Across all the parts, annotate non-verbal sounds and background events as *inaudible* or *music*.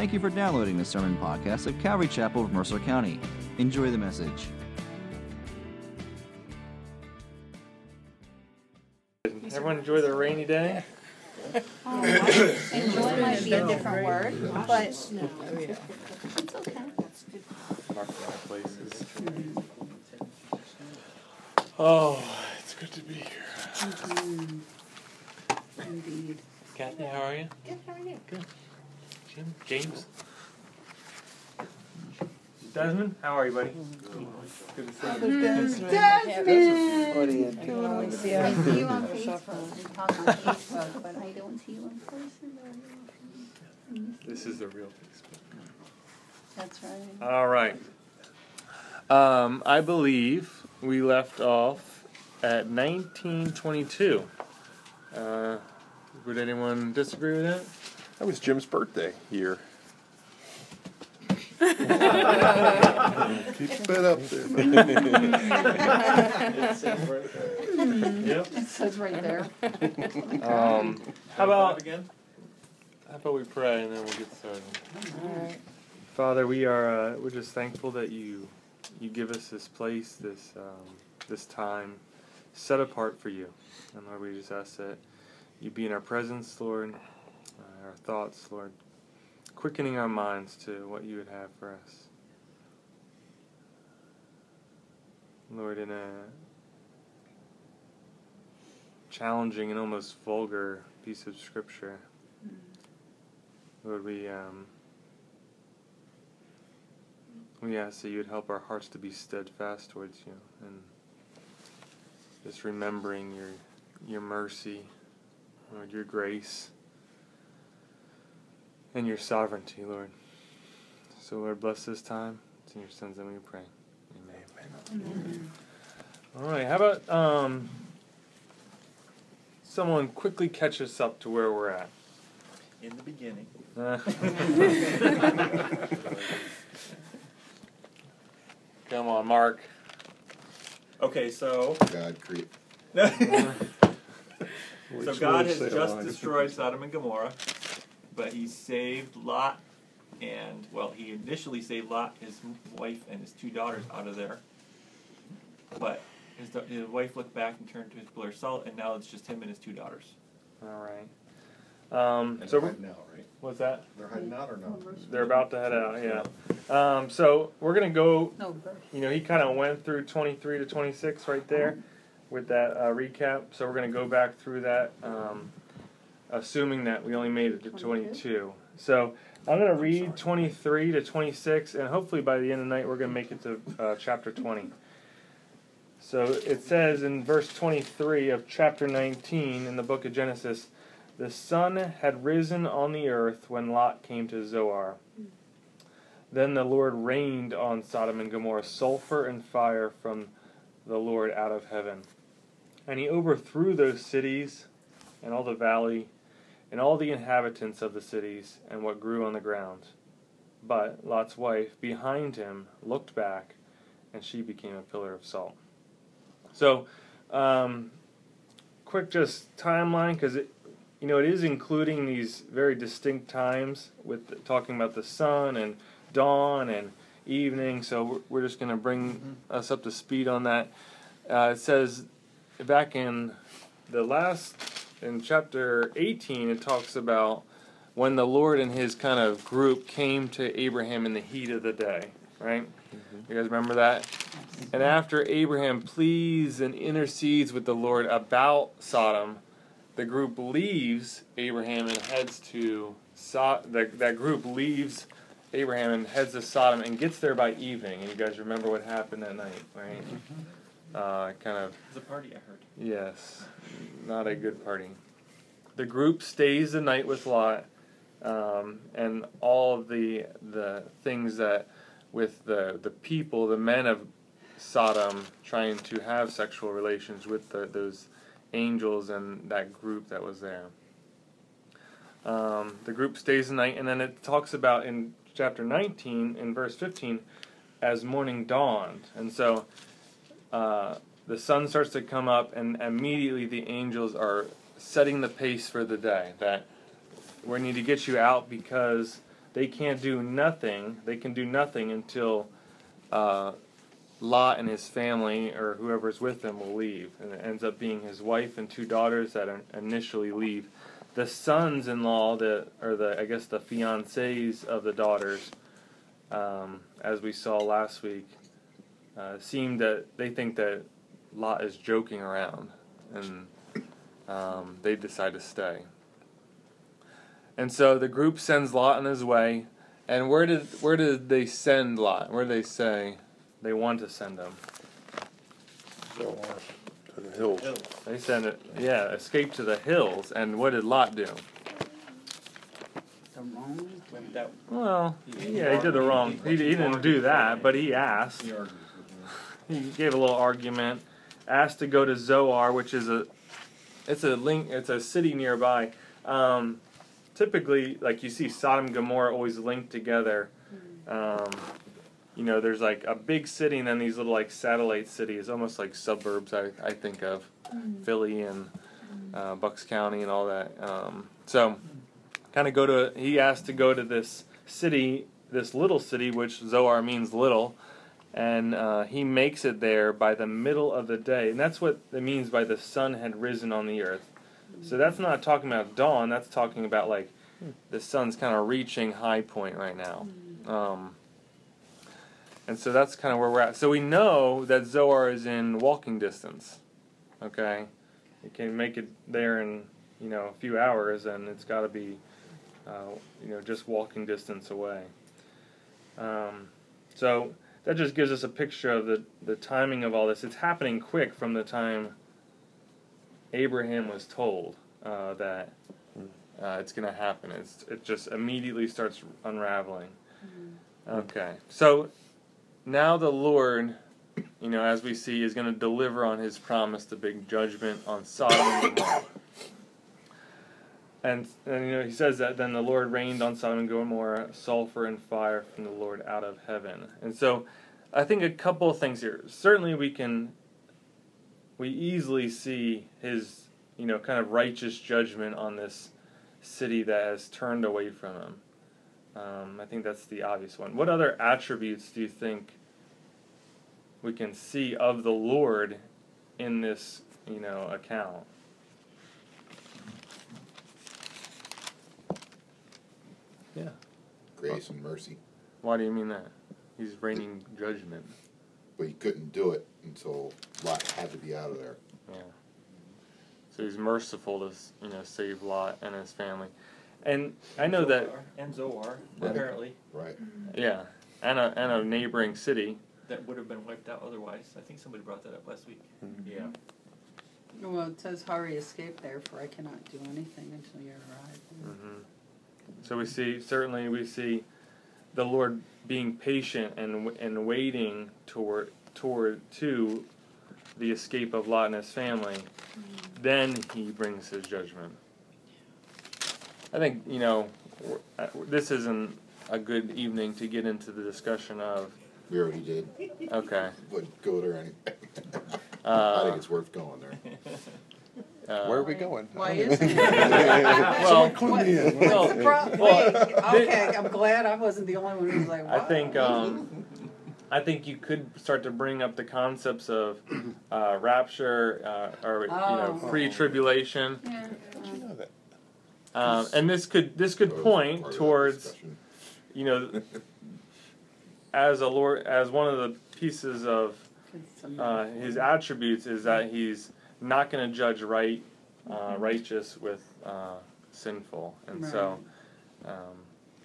Thank you for downloading the sermon podcast of Calvary Chapel of Mercer County. Enjoy the message. Everyone enjoy the rainy day? *laughs* Oh, enjoy might be a different word, but it's okay. Places. Oh, it's good to be here. Indeed. Kathy, how are you? Good, how are you? Good. Jim? James? Desmond, how are you, buddy? Good to see you. Desmond! I see you on Facebook and talk on Facebook, but I don't see you in person very often. This is the real Facebook. That's right. All right. Um, I believe we left off at 1922. Uh, would anyone disagree with that? That was Jim's birthday year. Keep it up there. Yep. It says right there. Um, how about again? How about we pray and then we'll get started. Father, we are uh, we're just thankful that you you give us this place, this um, this time set apart for you, and Lord, we just ask that you be in our presence, Lord, our thoughts, Lord, quickening our minds to what you would have for us. Lord, in a challenging and almost vulgar piece of scripture. Lord, we um, we ask that you would help our hearts to be steadfast towards you, and just remembering your your mercy, Lord, your grace, and your sovereignty, Lord. So, Lord, bless this time. It's in your Son's name we pray. Amen. All right. How about um, someone quickly catch us up to where we're at? In the beginning. Uh, *laughs* Come on, Mark. Okay, so God create. *laughs* *laughs* so God has just destroyed Sodom and Gomorrah, but He saved Lot, and well, He initially saved Lot, his wife, and his two daughters out of there. But his, da- his wife looked back and turned to his pillar of salt, and now it's just him and his two daughters. All right. Um, And so they're heading out, right? what's that? They're heading out or no? They're about to head out. Yeah. Um, so we're gonna go. No. You know, he kind of went through 23 to 26 right there with that uh, recap. So we're gonna go back through that, um, assuming that we only made it to 22. So I'm gonna read 23 to 26, and hopefully by the end of the night we're gonna make it to uh, chapter 20. So it says in verse 23 of chapter 19 in the book of Genesis, the sun had risen on the earth when Lot came to Zoar. Then the Lord rained on Sodom and Gomorrah sulfur and fire from the Lord out of heaven. And he overthrew those cities and all the valley and all the inhabitants of the cities and what grew on the ground. But Lot's wife behind him looked back, and she became a pillar of salt. So, um, quick just timeline because it, you know, it is including these very distinct times with talking about the sun and dawn and evening. So we're, we're just going to bring us up to speed on that. Uh, it says back in the last in chapter 18, it talks about when the Lord and His kind of group came to Abraham in the heat of the day, right? You guys remember that? And after Abraham pleads and intercedes with the Lord about Sodom, the group leaves Abraham and heads to so- that that group leaves Abraham and heads to Sodom and gets there by evening. And you guys remember what happened that night, right? Uh, kind of It's a party, I heard. Yes, not a good party. The group stays the night with Lot, um, and all of the the things that with the the people, the men of Sodom, trying to have sexual relations with the, those angels and that group that was there. Um, the group stays the night, and then it talks about in chapter 19, in verse 15, as morning dawned. And so uh, the sun starts to come up, and immediately the angels are setting the pace for the day. That we need to get you out because they can't do nothing. They can do nothing until uh, Lot and his family or whoever's with them will leave, and it ends up being his wife and two daughters that initially leave. The sons-in-law, the or the I guess the fiancés of the daughters, um, as we saw last week, uh, seem that they think that Lot is joking around, and um, they decide to stay. And so the group sends Lot on his way. And where did where did they send Lot? Where did they say they want to send him? So, to the hills. They send it, yeah, escape to the hills. And what did Lot do? The wrong Went that Well, yeah, he did the wrong. He, he didn't do that, but he asked. He gave a little argument. Asked to go to Zoar, which is a, it's a link. It's a city nearby. Um, typically, like you see Sodom and Gomorrah always linked together. Um, you know, there's like a big city and then these little like satellite cities, almost like suburbs. I, I think of Philly and uh, Bucks County and all that. Um, so, kind of go to. He asked to go to this city, this little city, which Zoar means little, and uh, he makes it there by the middle of the day, and that's what it means by the sun had risen on the earth. So that's not talking about dawn. That's talking about like the sun's kind of reaching high point right now. Um, and so that's kind of where we're at. So we know that Zoar is in walking distance. Okay, you can make it there in you know a few hours, and it's got to be uh, you know just walking distance away. Um, so that just gives us a picture of the the timing of all this. It's happening quick from the time Abraham was told uh, that uh, it's going to happen. It's, it just immediately starts unraveling. Okay, so now the Lord, you know, as we see, is going to deliver on His promise, the big judgment on Sodom and Gomorrah. And, and you know, He says that then the Lord rained on Sodom and Gomorrah sulfur and fire from the Lord out of heaven. And so, I think a couple of things here. Certainly, we can we easily see his you know kind of righteous judgment on this city that has turned away from him um, i think that's the obvious one what other attributes do you think we can see of the lord in this you know account yeah grace and mercy. why do you mean that he's raining judgment But he couldn't do it until Lot had to be out of there. Yeah. So he's merciful to you know save Lot and his family, and I know that Zoar and Zoar Right. apparently Right. yeah, and a and a neighboring city. that would have been wiped out otherwise. I think somebody brought that up last week. Yeah. Well, it says hurry, escape, therefore I cannot do anything until you arrive. hmm So we see certainly we see the Lord being patient and and waiting toward toward to the escape of Lot and his family. Then he brings his judgment. I think you know uh, this isn't a good evening to get into the discussion of We already did. okay. Wouldn't go there. *laughs* I Uh, think it's worth going there. *laughs* uh, Where are we going? Why isn't it? *laughs* well, Clue me in. well, What's pro- well, wait, okay, I'm glad I wasn't the only one who was like, I think um, I think you could start to bring up the concepts of uh, rapture uh, or you know Oh. pre-tribulation, Yeah, How'd you know that? um, and this could this could point part of that towards you know as a Lord as one of the pieces of uh, his attributes is that he's not going to judge right uh, righteous with uh, sinful, and so um,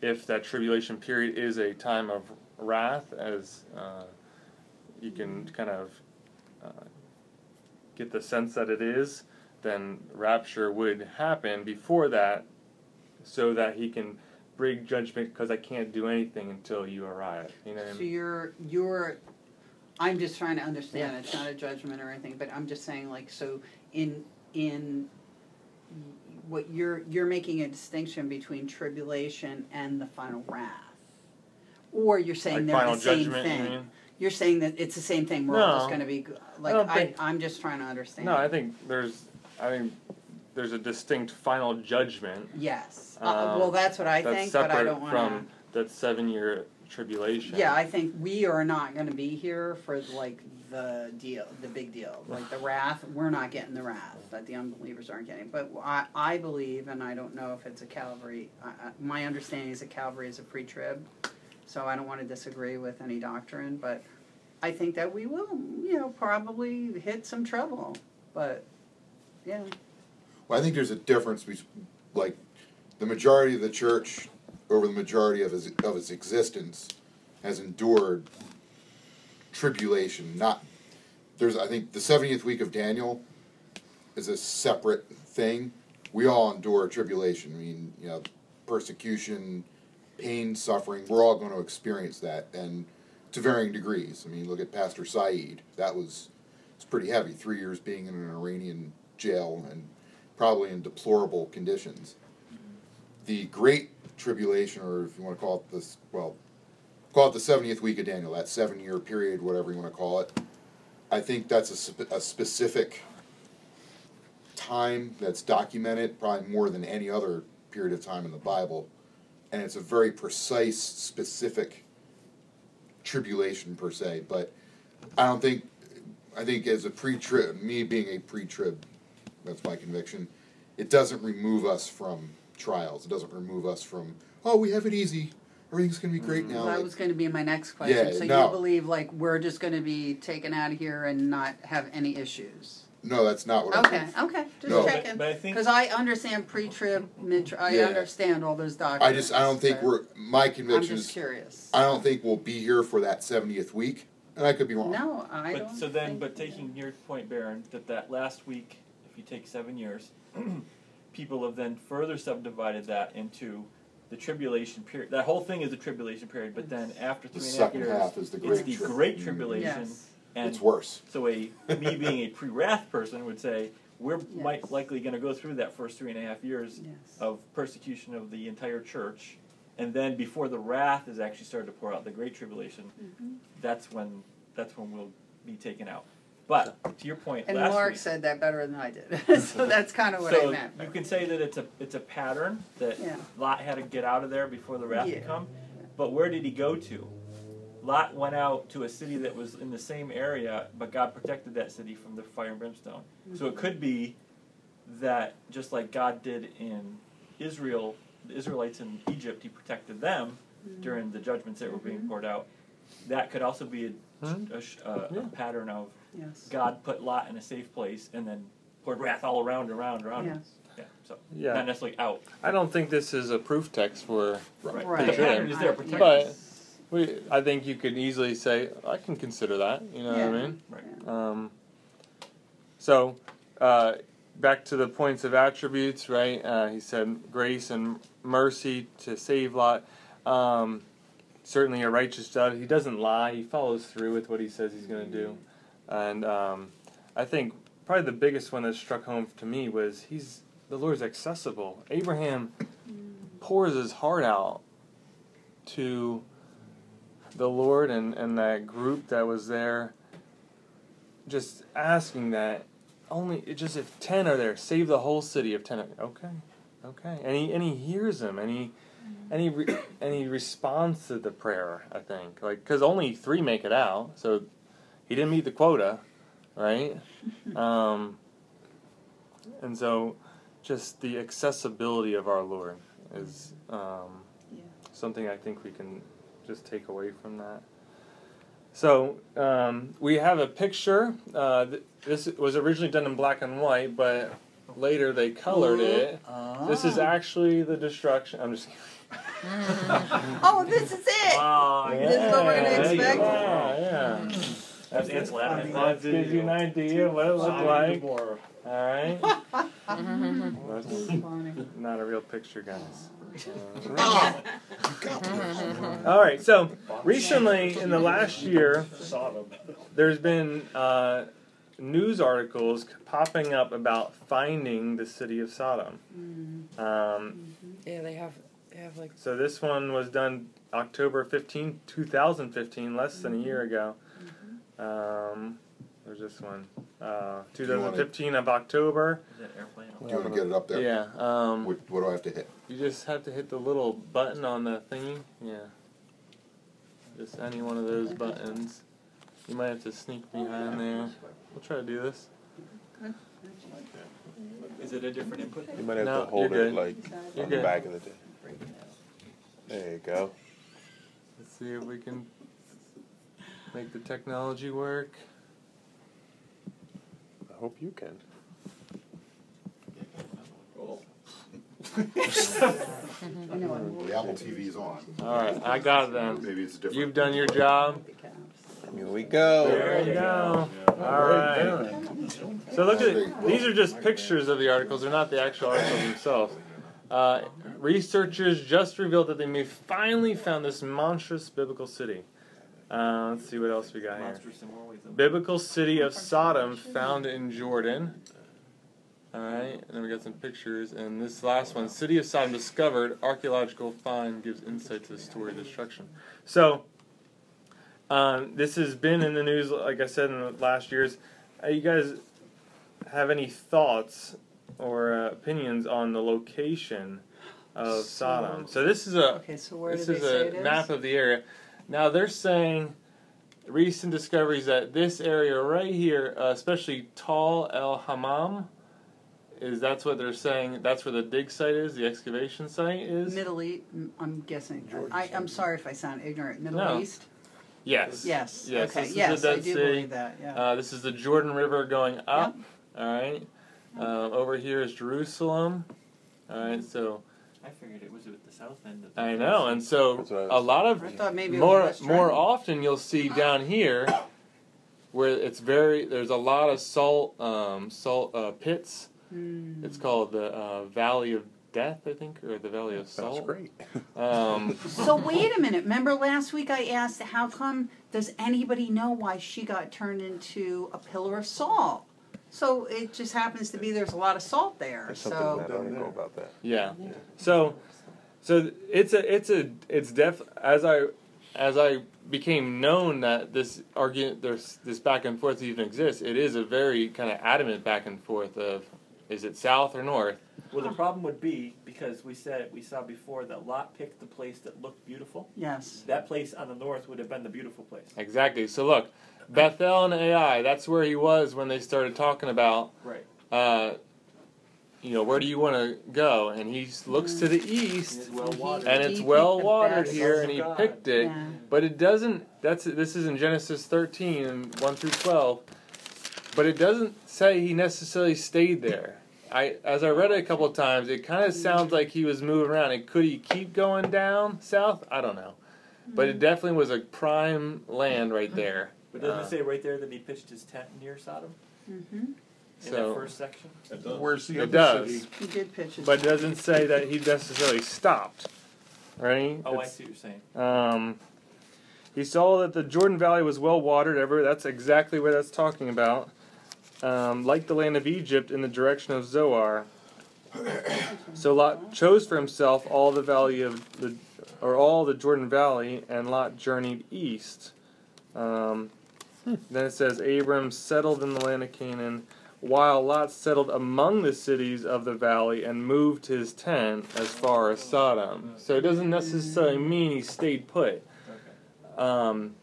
if that tribulation period is a time of wrath, as uh, you can kind of uh, get the sense that it is, then rapture would happen before that, so that he can bring judgment because I can't do anything until you arrive. You know So you're you're I'm just trying to understand. It's not a judgment or anything, but I'm just saying like so in in what you're you're making a distinction between tribulation and the final wrath. Or you're saying Like they're the same judgment, thing. you mean? You're saying that it's the same thing. We're all just going to be like I, think- I'm just trying to understand. No, I think there's, I mean, there's a distinct final judgment yes. Um, uh, well, that's what I that's think, but I separate don't want from that seven year tribulation. Yeah, I think we are not gonna be here for like the deal, the big deal, *sighs* like the wrath, we're not getting the wrath that the unbelievers aren't getting. But I, I believe, and I don't know if it's a Calvary, I, I, my understanding is that Calvary is a pre-trib, so I don't wanna disagree with any doctrine, but I think that we will, you know, probably hit some trouble, but, yeah, Well, I think there's a difference between, like, the majority of the church over the majority of its, of its existence has endured tribulation. Not there's, I think, the 70th week of Daniel is a separate thing. We all endure tribulation. I mean, you know, persecution, pain, suffering. We're all going to experience that, and to varying degrees. I mean, look at Pastor Saeed. That was it's pretty heavy. Three years being in an Iranian jail and probably in deplorable conditions. The Great Tribulation, or if you want to call it this, well, call it the 70th week of Daniel, that seven year period, whatever you want to call it. I think that's a, spe- a specific time that's documented, probably more than any other period of time in the Bible. And it's a very precise, specific tribulation, per se. But I don't think, I think as a pre trib, me being a pre trib, that's my conviction, it doesn't remove us from trials. It doesn't remove us from, oh, we have it easy. Everything's going to be great mm. now. that Like, was gonna be my next question. Yeah, So you no. believe like we're just gonna be taken out of here and not have any issues? no, that's not what I Okay, believe. okay, just No. checking. But, but I Because I understand pre-trib, mid-trib, I Yeah. understand all those documents. I just, I don't think we're, my I'm conviction just is, curious. I don't think we'll be here for that 70th week. And I could be wrong. No, I But don't so then, think but that- taking your point, Baron, that that last week, if you take seven years, *clears throat* people have then further subdivided that into the tribulation period. That whole thing is a tribulation period, but then after The three and a half second years, half is the it's great the tri- great Mm. tribulation. Yes. And It's worse. so a me being a pre-wrath person would say we're Yes. might likely going to go through that first three and a half years Yes. of persecution of the entire church, and then before the wrath is actually started to pour out, the great tribulation, Mm-hmm. that's when that's when we'll be taken out. But to your point, And last Mark week, said that better than I did, *laughs* so that's kind of what so I meant. you can say that it's a it's a pattern that Yeah. Lot had to get out of there before the wrath Yeah. would come. But where did he go to? Lot went out to a city that was in the same area, but God protected that city from the fire and brimstone. So it mm-hmm. could be that just like God did in Israel, the Israelites in Egypt, He protected them mm-hmm. during the judgments that were being mm-hmm. poured out. That could also be a, Hmm. a, sh- a, Yeah. a pattern of Yes. God put Lot in a safe place and then poured wrath all around, around, around. him. Yes. Yeah. So Yeah. not necessarily out. I don't think this is a proof text for. Right. Right. The pattern is there I- protecting. But- We, I think you could easily say I can consider that. You know what I Yeah. mean? Right. Um, so, uh, back to the points of attributes, right? Uh, he said grace and mercy to save Lot. Um, certainly a righteous judge. He doesn't lie. He follows through with what he says he's going to do. And um, I think probably the biggest one that struck home to me was he's the Lord's accessible. Abraham pours his heart out to the Lord and, and that group that was there just asking that only just if 10 are there save the whole city of 10 okay okay and he and he hears them and he and he re, *coughs* and he responds to the prayer i think like because only three make it out so he didn't meet the quota right um and so just the accessibility of our lord is um Yeah. something i think we can just take away from that so um, we have a picture. Uh, th- this was originally done in black and white, but later they colored it. This is actually the destruction. I'm just. *laughs* Oh, this is it. Oh, This is what we're gonna expect? Yeah, yeah. That's Ant's laughing. That gives you an idea of what it looked like. All right. *laughs* That's not a real picture, guys. *laughs* All right. So recently, in the last year, there's been uh, news articles popping up about finding the city of Sodom. Um, Yeah, they have they have like so this one was done October 15, 2015, less than a year ago. Um, there's this one. uh, Do you wanna- 2015 of October. Is that airplane? Do you want to get it up there? Yeah. Um, What, what do I have to hit? you just have to hit the little button on the thingy. Yeah. Just any one of those buttons. You might have to sneak behind there. We'll try to do this. Is it a different input? You might have No, to hold you're it good. like You're on the good. back of the day. There you go. Let's see if we can make the technology work. I hope you can. Cool. The Apple TV's on. All right, I got it then. Maybe it's different. You've done your job. Here we go. There you go. All right. So look at these are just pictures of the articles. They're not the actual articles themselves. Uh, researchers just revealed that they may finally found this monstrous biblical city. Uh, let's see what else we got here. Monstrous in more ways than Biblical city of Sodom found in Jordan. All right, and then we got some pictures. And this last one, city of Sodom discovered. Archaeological find gives insight to the story of destruction. So, um, this has been in the news, like I said in the last years. Uh, you guys have any thoughts or uh, opinions on the location of Sodom? So this is a Okay, so where this is a it is? map of the area. Now they're saying recent discoveries that this area right here, uh, especially Tall El Hammam, is that's what they're saying. That's where the dig site is. The excavation site is. Middle East, I'm guessing, I, I'm sorry if I sound ignorant, Middle No. East? Yes. Yes, Yes, okay, this is yes, the I do Sea. believe that, yeah. Uh, this is the Jordan River going up. All right. Um, over here is Jerusalem. All right. So I figured it was at the south end of the I know, and so That's what I a was- lot of I thought maybe it was more West more Germany. often you'll see down here where it's very there's a lot of salt um, salt uh, pits. Hmm. It's called the uh, Valley of Death, I think, or the Valley of Sounds Salt. great. Um, *laughs* So wait a minute, remember last week I asked, how come, does anybody know why she got turned into a pillar of salt? So it just happens to be there's a lot of salt there, There's something so. in that article about that. yeah. So, so it's a it's a it's def as I as I became known that this argument there's this back and forth even exists. It is a very kind of adamant back and forth of is it south or north? Well, the problem would be because we said we saw before that Lot picked the place that looked beautiful. Yes, That place on the north would have been the beautiful place. Exactly. So look, Bethel and Ai. That's where he was when they started talking about, Right. uh, you know, where do you want to go? And he looks to the east, It's well watered. and He it's picked well watered here, and he God. picked it. yeah. But it doesn't. That's this is in Genesis 13, 1 through 12. But it doesn't say he necessarily stayed there. I, as I read it a couple of times, it kind of sounds like he was moving around. And could he keep going down south? I don't know. But it definitely was a prime land right there. But doesn't Uh, it say right there that he pitched his tent near Sodom Mm-hmm, in So- that first section? Where's the It other does. city? he did pitch it. But it doesn't say that he necessarily stopped. Right? Oh, I It's- see what you're saying. Um, he saw that the Jordan Valley was well watered. Ever that's exactly what that's talking about. Um, like the land of Egypt in the direction of Zoar. *coughs* So Lot chose for himself all the valley of the, or all the Jordan Valley, and Lot journeyed east. Um, then it says Abram settled in the land of Canaan, while Lot settled among the cities of the valley and moved his tent as far as Sodom. So it doesn't necessarily mean he stayed put. Okay. Um,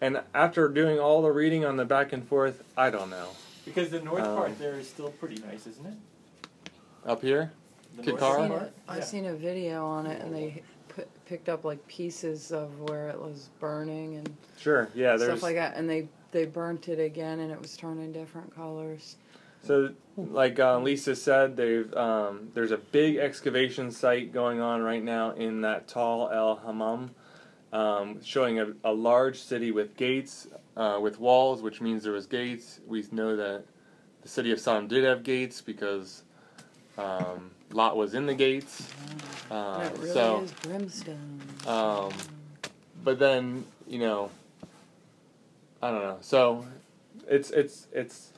and after doing all the reading on the back and forth, I don't know. Because the north Um, part there is still pretty nice, isn't it? Up here, The north I've seen, part? a, I've Yeah. seen a video on it, and they put, picked up like pieces of where it was burning and sure, yeah. Stuff like that, and they they burnt it again, and it was turning different colors. So, like uh, Lisa said, they've um, there's a big excavation site going on right now in that Tal El Hammam, um, showing a, a large city with gates, uh, with walls, which means there was gates. We know that the city of Sodom did have gates because um, Lot was in the gates. Uh, and it really so, is brimstone. um, but then you know, I don't know. So, it's it's it's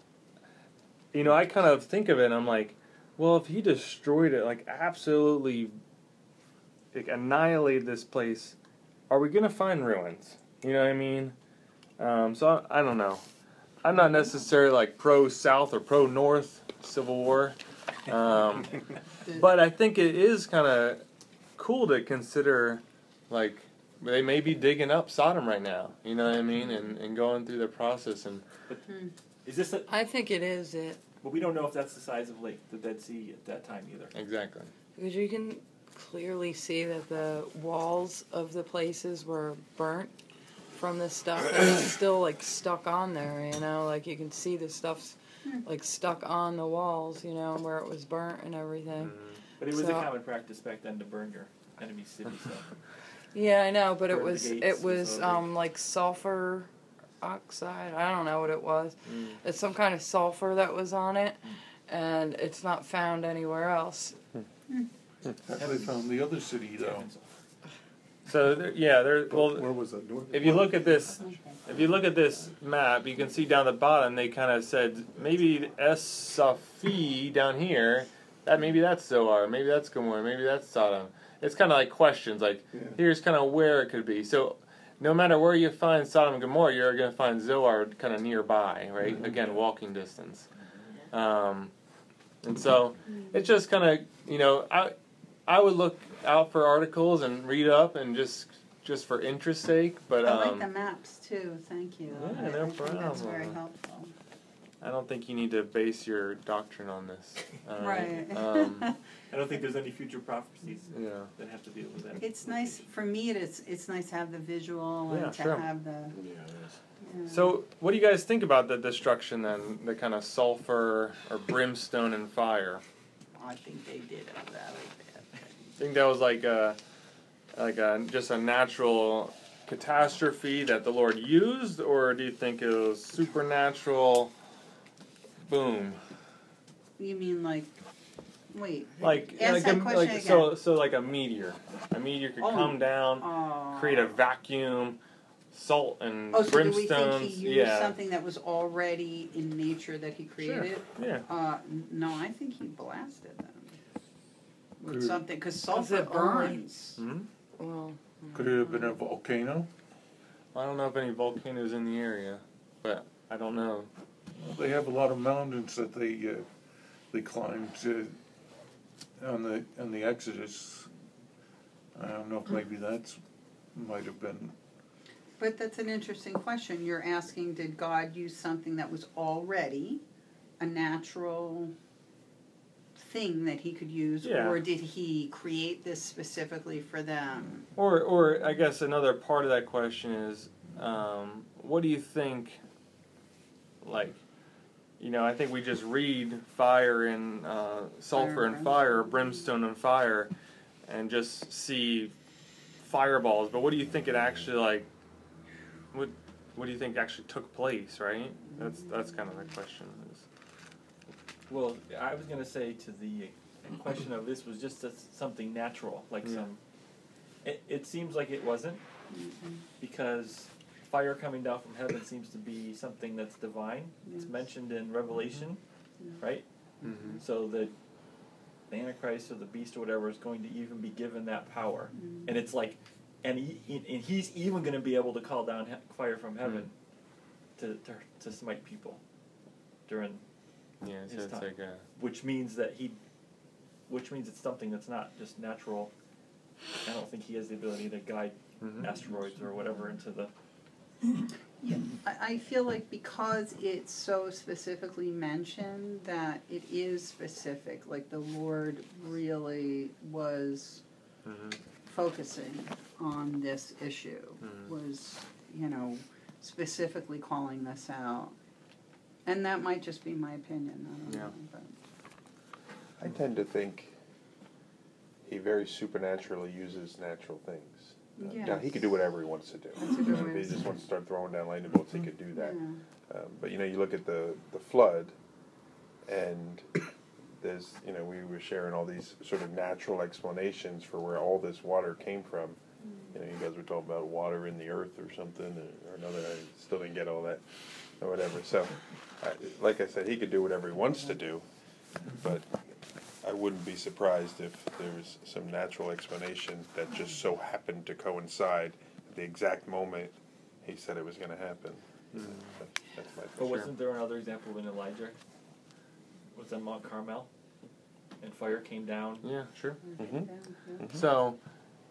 you know, I kind of think of it and I'm like, well, if he destroyed it, like absolutely like, annihilated this place, are we going to find ruins? You know what I mean? Um, so I, I don't know. I'm not necessarily like pro South or pro North Civil War, um, *laughs* but I think it is kind of cool to consider, like they may be digging up Sodom right now. You know what I mean, and and going through the process and Is this a, I think it is it but we don't know if that's the size of Lake, the Dead Sea at that time either. exactly. because you can clearly see that the walls of the places were burnt from the stuff and it's *coughs* still like stuck on there. You know, like you can see the stuff's like stuck on the walls. You know, where it was burnt and everything. But it was So- a common practice back then to burn your enemy city. So *laughs* Yeah, I know, but it Burn the was it was um like sulfur oxide. I don't know what it was. Mm. It's some kind of sulfur that was on it, and it's not found anywhere else. Have they found the other city though? So there, yeah, there. Well, Where was that? North? if you look at this, if you look at this map, you can see down the bottom they kind of said maybe Es Safi down here. That maybe that's Zoar, maybe that's Gomorrah, maybe that's Sodom. It's kind of like questions, like Yeah. here's kind of where it could be. So no matter where you find Sodom and Gomorrah, you're going to find Zoar kind of nearby, right? Again, walking distance. Um, and so it's just kind of you know I I would look out for articles and read up and just just for interest sake, but I like um, the maps too, thank you. Yeah, no I think that's very helpful. I don't think you need to base your doctrine on this. Uh, *laughs* Right. Um, *laughs* I don't think there's any future prophecies yeah. that have to deal with that. It's nice, for me, it's, it's nice to have the visual Yeah, and to sure. have the, Yeah, it is. you know. So, what do you guys think about the destruction then? The kind of sulfur or brimstone and fire. I think they did a really bad thing. Think that was like a, like a just a natural catastrophe that the Lord used, or do you think it was supernatural? Boom. You mean like, wait. Like Ask like that a, question like again. so so like a meteor. A meteor could Oh. come down, Oh. create a vacuum, salt and Oh, so do we think he used yeah. something that was already in nature that he created? Yeah. Uh, n- no, I think he blasted them with Could- something, cause it sulfur burn? burns. hmm Well, Could it have been a volcano? I don't know if any volcanoes in the area, but I don't know. They have a lot of mountains that they uh, they climbed uh, on the on the Exodus. I don't know if maybe that's might have been. But that's an interesting question. You're asking, did God use something that was already a natural thing that he could use, Yeah. or did he create this specifically for them? Or, or I guess another part of that question is, um, what do you think? Like, you know, I think we just read fire and uh, sulfur Fire and and fire, brimstone and fire, and just see fireballs. But what do you think it actually like? What What do you think actually took place? Right. That's that's kind of the question. Well, I was gonna say to the question of this was just a, something natural, like Yeah. some. It, it seems like it wasn't, because fire coming down from heaven seems to be something that's divine. It's mentioned in Revelation, right? mm-hmm. So that the Antichrist or the beast or whatever is going to even be given that power, and it's like, and he, he- and he's even going to be able to call down he- fire from heaven to, to to smite people during Yeah. So His it's time. like a. which means that he, which means it's something that's not just natural. I don't think he has the ability to guide Mhm. asteroids or whatever into the. Yeah, I, I feel like because it's so specifically mentioned that it is specific, like the Lord really was Mhm. focusing on this issue, Mhm. was, you know, specifically calling this out. And that might just be my opinion, I don't Yeah. know, but. I tend to think he very supernaturally uses natural things. Now he could do whatever he wants to do. If he just wants to start throwing down lightning bolts, he could do that. Yeah. Um, but you know, you look at the the flood, and there's you know we were sharing all these sort of natural explanations for where all this water came from. You know, you guys were talking about water in the earth or something or, or another. I still didn't get all that or whatever. So, I, like I said, he could do whatever he wants to do, but I wouldn't be surprised if there was some natural explanation that just so happened to coincide at the exact moment he said it was going to happen. That's, that's my But wasn't there another example in Elijah? Was on Mount Carmel, and fire came down. Yeah, sure. Mhm. So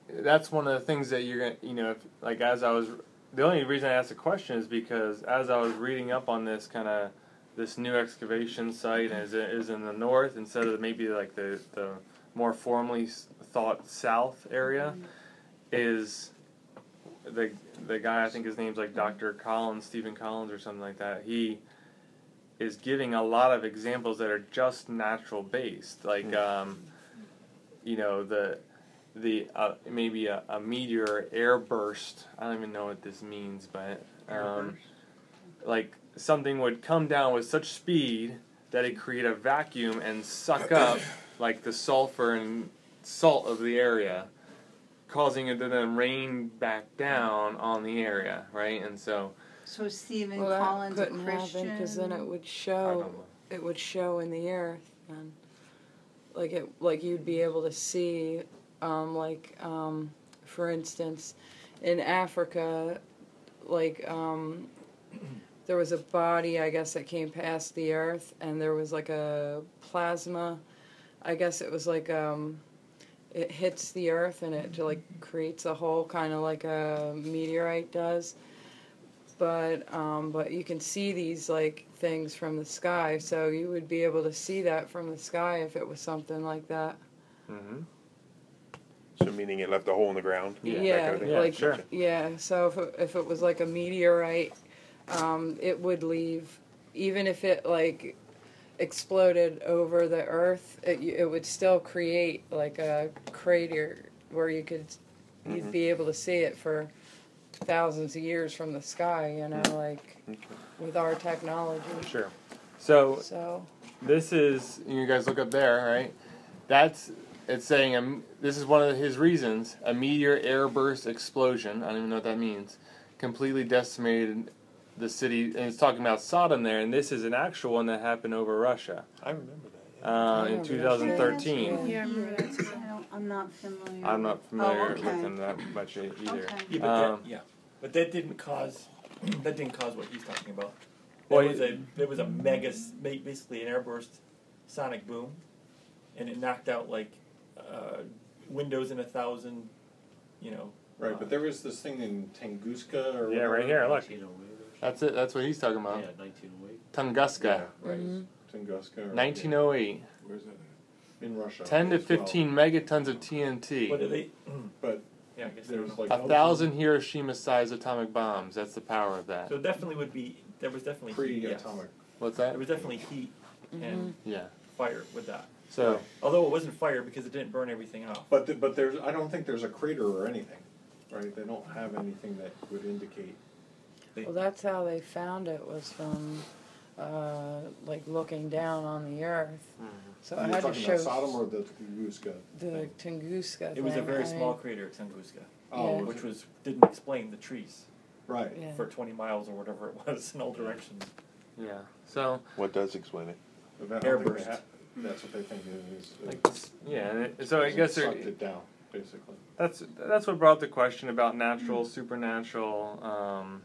that's one of the things that you're gonna, you know, if, like as I was, the only reason I asked the question is because as I was reading up on this kind of this new excavation site is is in the north instead of maybe like the the more formally thought south area is the the guy I think his name's like Dr. Collins Steven Collins or something like that he is giving a lot of examples that are just natural based like um, you know the the uh, maybe a, a meteor air burst. I don't even know what this means, but um, like something would come down with such speed that it create a vacuum and suck *coughs* up like the sulfur and salt of the area, causing it to then rain back down on the area, right? And so So Steven Well, that Collins a couldn't Christian? happen because then it would I show. don't know. It would show in the earth, and like it, like you'd be able to see, um, like um, for instance, in Africa, like um, there was a body I guess that came past the earth, and there was like a plasma. I guess it was like um, it hits the earth and it like creates a hole, kind of like a meteorite does but um, but you can see these like things from the sky, so you would be able to see that from the sky if it was something like that. hmm So meaning it left a hole in the ground. Yeah, yeah, kind of? Yeah, like sure. yeah. So if it, if it was like a meteorite, um, it would leave, even if it like exploded over the Earth, it it would still create like a crater where you could you'd Mhm. be able to see it for thousands of years from the sky. You know, like Okay. with our technology. Sure. So So this is you guys look up there, right? That's it's saying um, this is one of his reasons a meteor airburst explosion. I don't even know what that means. Completely decimated the city, and it's talking about Sodom there. And this is an actual one that happened over Russia I remember that. uh, I in remember that. 2013. Yeah, I remember that. too. I don't, I'm not familiar. I'm not familiar Oh, okay. with them that much e- either. Okay. Yeah, but Um, that, yeah, but that didn't cause that didn't cause what he's talking about. That Well, was a it was a mega s- ma- basically an airburst sonic boom, and it knocked out like uh, windows in a thousand, you know. Right, but there was this thing in Tunguska or Yeah, right here. Look, 1908 that's it. That's what he's talking about. Yeah, 1908. Tunguska, Yeah, right. Mhm. Tunguska. or- 1908. Where's that? at? In Russia. 10 to as well. 15 megatons of TNT. What are they? *clears throat* But Yeah, I guess they there's like A thousand Hiroshima-sized atomic bombs. That's the power of that. So it definitely would be there was definitely heat, yes. pre-atomic. What's that? There was definitely heat and Yeah. fire with that. So Although it wasn't fire because it didn't burn everything off. But the, but there's I don't think there's a crater or anything, right? They don't have anything that would indicate. Well, that's how they found it was from, uh, like looking down on the earth. So I You're had to show about Sodom or the Tunguska. the Tunguska. It was a very I small mean, crater at Tunguska, Oh, Yeah. which was didn't explain the trees right. Yeah. for 20 miles or whatever it was in all directions. yeah. So What does explain it? But I don't think they Airburst. ha- That's what they think it is. like it this, yeah. And it, so I guess there, sucked it down basically. that's that's what brought the question about natural, supernatural. Um,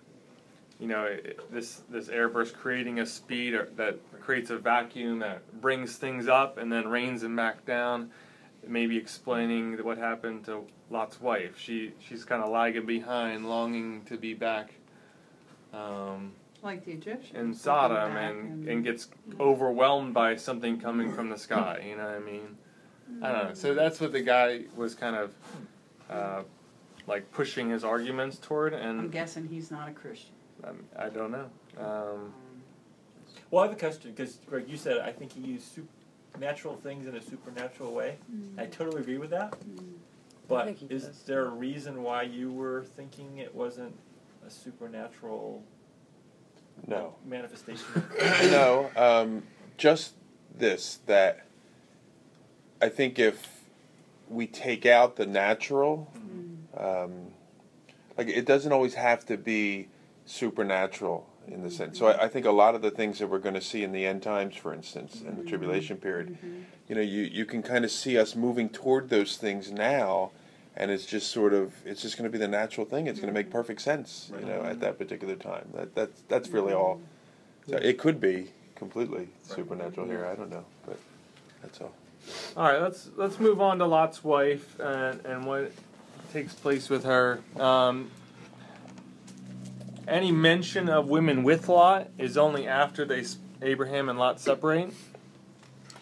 you know, it, this this airburst creating a speed or, that creates a vacuum that brings things up and then rains them back down. Maybe explaining what happened to Lot's wife. She she's kind of lagging behind, longing to be back. Um, Like the Egyptians. in Sodom back and, and gets overwhelmed by something coming from the sky. You know what I mean? I don't know. So that's what the guy was kind of uh, like pushing his arguments toward, and I'm guessing he's not a Christian. Um, I don't know. Um, Well, I have a question because Greg, you said I think he used supernatural things in a supernatural way. I totally agree with that. But is does. there a reason why you were thinking it wasn't a supernatural No. manifestation? *coughs* no, um, just this that I think if we take out the natural, um, like it doesn't always have to be supernatural in the sense. So I, I think a lot of the things that we're going to see in the end times, for instance, in the tribulation period, mm-hmm. you know, you, you can kind of see us moving toward those things now, and it's just sort of it's just going to be the natural thing. It's going to make mm-hmm. perfect sense, you know, at that particular time. That that's that's really mm-hmm. all. So it could be completely supernatural here. I don't know, but that's all. All right, let's let's move on to Lot's wife and and what takes place with her. Um, any mention of women with Lot is only after they Abraham and Lot separate.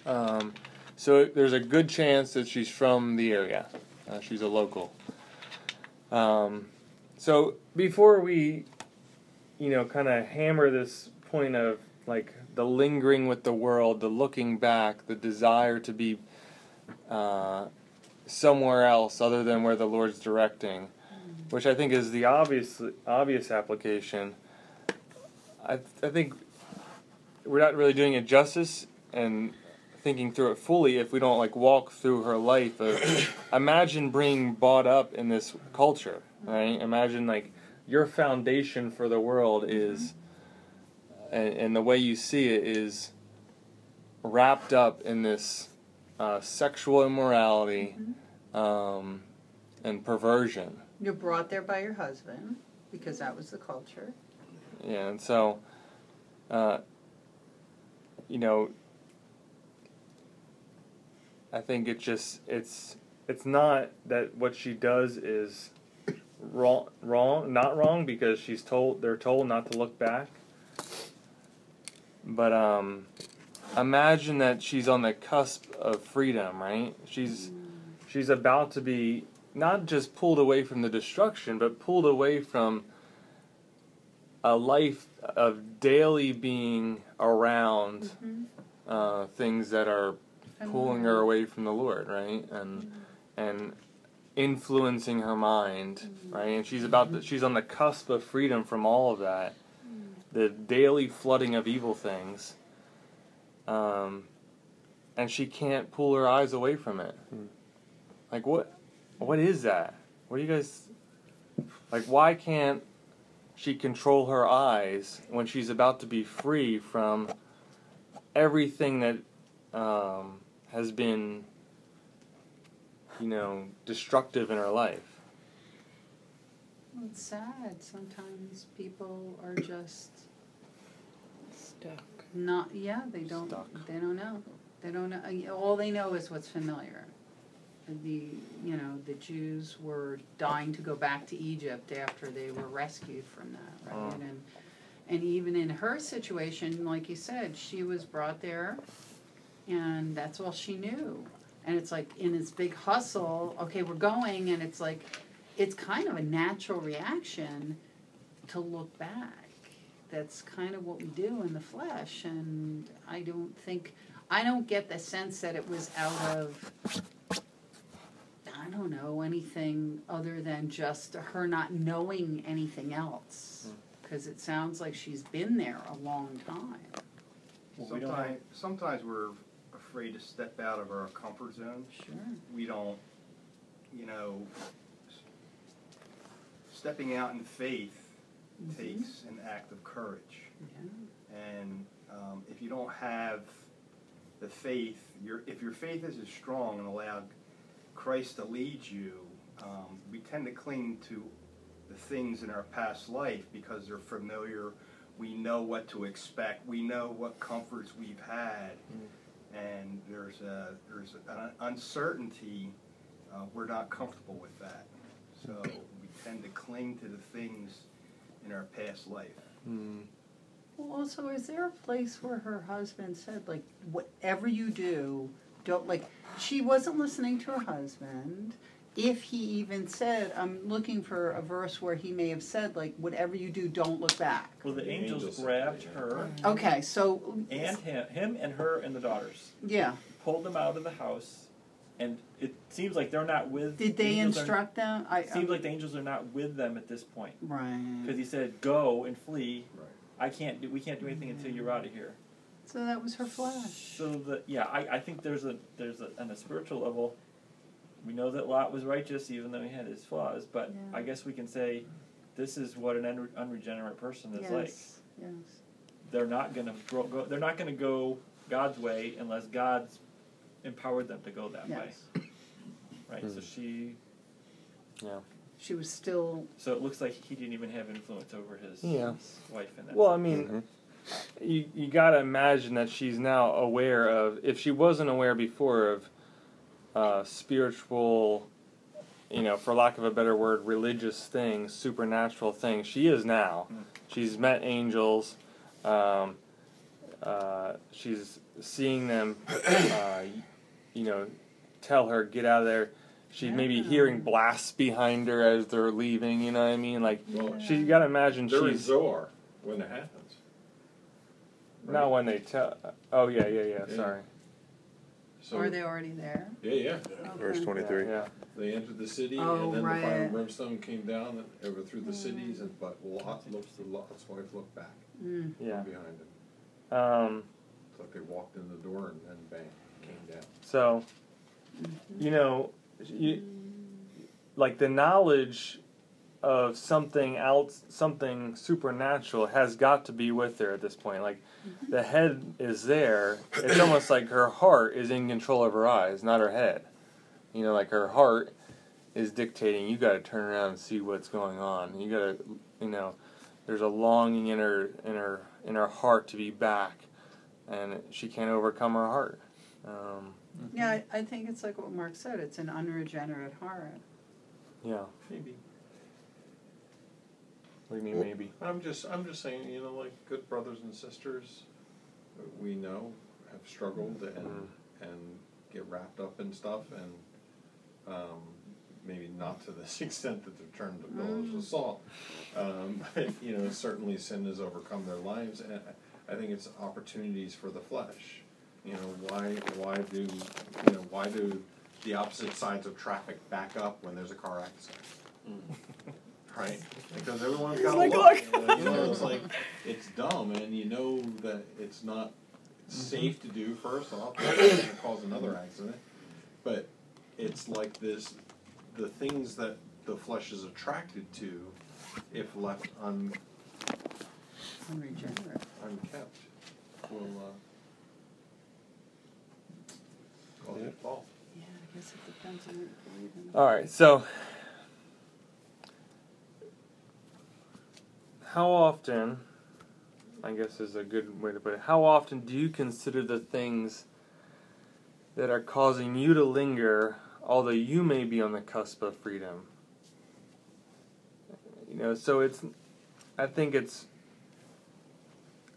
Um, so there's a good chance that she's from the area. Uh, she's a local. Um, so before we, you know, kind of hammer this point of like the lingering with the world, the looking back, the desire to be uh, somewhere else other than where the Lord's directing, which I think is the obvious obvious application. I I think we're not really doing it justice and thinking through it fully if we don't like walk through her life of *coughs* imagine being brought up in this culture right? Imagine like your foundation for the world is and, and the way you see it is wrapped up in this uh, sexual immorality um, and perversion You're brought there by your husband because that was the culture. Yeah, and so, uh, you know, I think it just it's it's not that what she does is wrong wrong not wrong because she's told they're told not to look back. But um, imagine that she's on the cusp of freedom, right? She's she's about to be not just pulled away from the destruction, but pulled away from a life of daily being around uh, things that are pulling her away from the Lord, right? And and influencing her mind, right? And she's about to, she's on the cusp of freedom from all of that, the daily flooding of evil things. Um, and she can't pull her eyes away from it. Hmm. Like what? What is that? What do you guys like? Why can't she control her eyes when she's about to be free from everything that um, has been, you know, destructive in her life. Well, it's sad. Sometimes people are just Stuck. not. Yeah, they don't. Stuck. They don't know. They don't know. uh, All they know is what's familiar. The you know the Jews were dying to go back to Egypt after they were rescued from that, right? Mm. And and even in her situation, like you said, she was brought there, and that's all she knew. And it's like in this big hustle. Okay, we're going, and it's like it's kind of a natural reaction to look back. That's kind of what we do in the flesh, and I don't think I don't get the sense that it was out of I don't know anything other than just her not knowing anything else. Because it sounds like she's been there a long time. Well, we don't Sometimes, sometimes we're afraid to step out of our comfort zone. Sure. We don't, you know, s- stepping out in faith Mhm. takes an act of courage. Yeah. And um, if you don't have the faith, your if your faith isn't strong and allow Christ to lead you, um, we tend to cling to the things in our past life because they're familiar. We know what to expect. We know what comforts we've had, and there's a there's an uncertainty. Uh, we're not comfortable with that, so *laughs* we tend to cling to the things in our past life. Hmm. Well, also, is there a place where her husband said, like, whatever you do, don't, like, she wasn't listening to her husband. If he even said, I'm looking for a verse where he may have said, like, whatever you do, don't look back. Well, the The angels, angels grabbed her Okay, so. and him, him and her and the daughters, Yeah. pulled them out of the house, and it seems like they're not with. Did they angels are- instruct them? I, It seems um, like the angels are not with them at this point Right. because he said, "Go and flee." Right. I can't do. We can't do anything until you're out of here. So that was her flesh. So the yeah, I, I think there's a there's a on a spiritual level, we know that Lot was righteous even though he had his flaws. But Yeah. I guess we can say, this is what an unre- unregenerate person is yes. like. Yes. They're not gonna go, go. They're not gonna go God's way unless God's empowered them to go that way. Yes. Right. So hmm. she Yeah. She was still, So it looks like he didn't even have influence over his Yeah. wife in that. Well, I sense. mean, mm-hmm. You you gotta imagine that she's now aware of. If she wasn't aware before of uh, spiritual, you know, for lack of a better word, religious things, supernatural things, she is now. Mm. She's met angels. Um, uh, she's seeing them. Uh, you know, tell her get out of there. She's maybe hearing blasts behind her as they're leaving. You know what I mean? Like Well, she you gotta imagine they're in she's Zoar when it happens. not when they tell. Oh yeah, yeah, yeah. Yeah. Sorry. So, are they already there? Yeah, yeah. Verse Okay. twenty-three. Yeah. They entered the city, Oh, and then the fire right. and brimstone came down and over through the cities, and but Lot looks the Lot's wife looked back Mm. Yeah. behind him. Um, It's like they walked in the door and then bang, came down. so, you know, you, like the knowledge of something else, something supernatural, has got to be with her at this point. Like the head is there. It's almost like her heart is in control of her eyes, not her head. You know, like her heart is dictating. You got to turn around and see what's going on. You got to, you know, there's a longing in her in her in her heart to be back, and she can't overcome her heart. Um, Yeah, I, I think it's like what Mark said, it's an unregenerate heart. yeah. Maybe. What do you mean maybe? I'm just, I'm just saying, you know, like good brothers and sisters, we know have struggled and Mhm. and get wrapped up in stuff, and um, maybe not to this *laughs* extent that they've turned to pillars Mm. of salt. Um, but you know, certainly sin has overcome their lives, and I I think it's opportunities for the flesh. You know, why why do you know why do the opposite sides of traffic back up when there's a car accident? *laughs* right? Because everyone's got like, look. You know, it's like it's dumb, and you know that it's not safe to do. First off, it's going to cause another accident. But it's like this: the things that the flesh is attracted to, if left un, Unregenerate. unkept, will uh, cause you to fall. Yeah, I guess it depends on what you believe in. All right, so how often, I guess is a good way to put it, how often do you consider the things that are causing you to linger, although you may be on the cusp of freedom? You know, so it's, I think it's,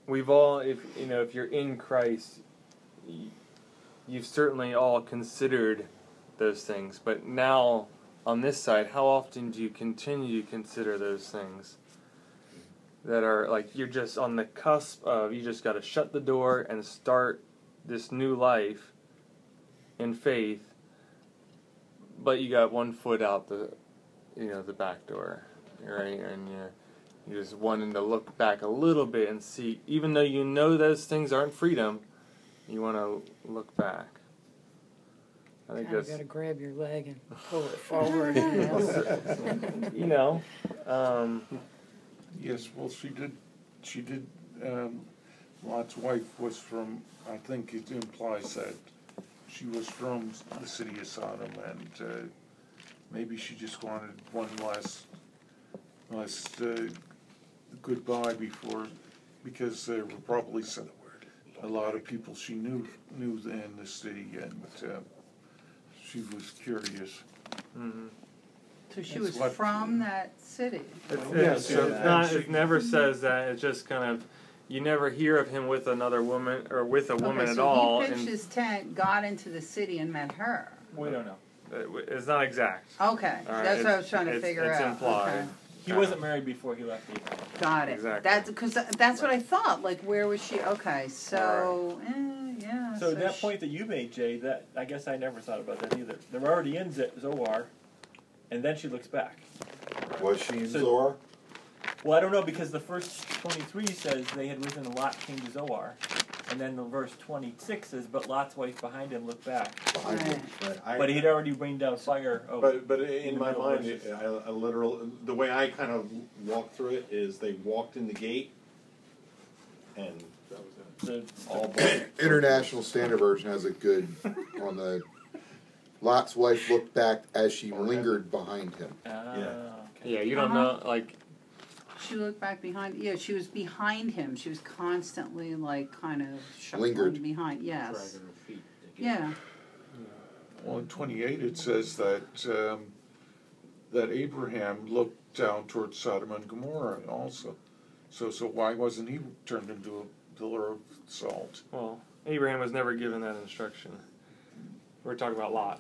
we've all, if, you know, if you're in Christ, you've certainly all considered those things. But now, on this side, how often do you continue to consider those things that are like you're just on the cusp of you just got to shut the door and start this new life in faith, but you got one foot out the, you know, the back door, right? And you're you're just wanting to look back a little bit and see, even though you know those things aren't freedom, you want to look back. I think Kinda that's gotta grab your leg and pull it forward. *laughs* You know? *laughs* you know, um, Yes, well, she did, she did, um, Lot's wife was from, I think it implies that she was from the city of Sodom and, uh, maybe she just wanted one last, last, uh, goodbye before, because there were probably a lot of people she knew, knew in the city and, uh, she was curious. mhm. So she That's was what- from that city. It's, Yeah, it's, so it's not. she- It never says that. It's just kind of. You never hear of him with another woman or with a woman okay, at so all. he pitched and his tent, got into the city, and met her. we don't know. it- it's not exact. Okay, All right, that's what I it's- was trying to it's- figure it's out. implied. Okay. He wasn't married before he left Abraham. Got it. Exactly. That's because that's what I thought. Like, where was she? Okay, so eh, yeah. So that sh- point that you made, Jay, that I guess I never thought about that either. They're already in Z- Zoar, and then she looks back. Was she in So- Zoar? Well, I don't know because the first twenty-three says they had risen, and Lot came to Zoar, and then the verse twenty-six says, "But Lot's wife behind him looked back." Behind Right. him. Right. I- But he'd already rained down fire. Oh, But but in in the my middle mind, verses. it, I, I literal the way I kind of walked through it is they walked in the gate, and that was it. the, All black. *coughs* International Standard Version has a good on the Lot's wife looked back as she lingered behind him. Ah, Yeah. okay. Yeah, you don't Uh-huh. know, like, She looked back behind. Yeah, she was behind him. She was constantly like kind of shuffling Lingered. behind. Yes. Dragging her feet. to get- Yeah. Well, in twenty-eight, it says that, um, that Abraham looked down towards Sodom and Gomorrah also. So, so why wasn't he turned into a pillar of salt? well, Abraham was never given that instruction. We're talking about Lot.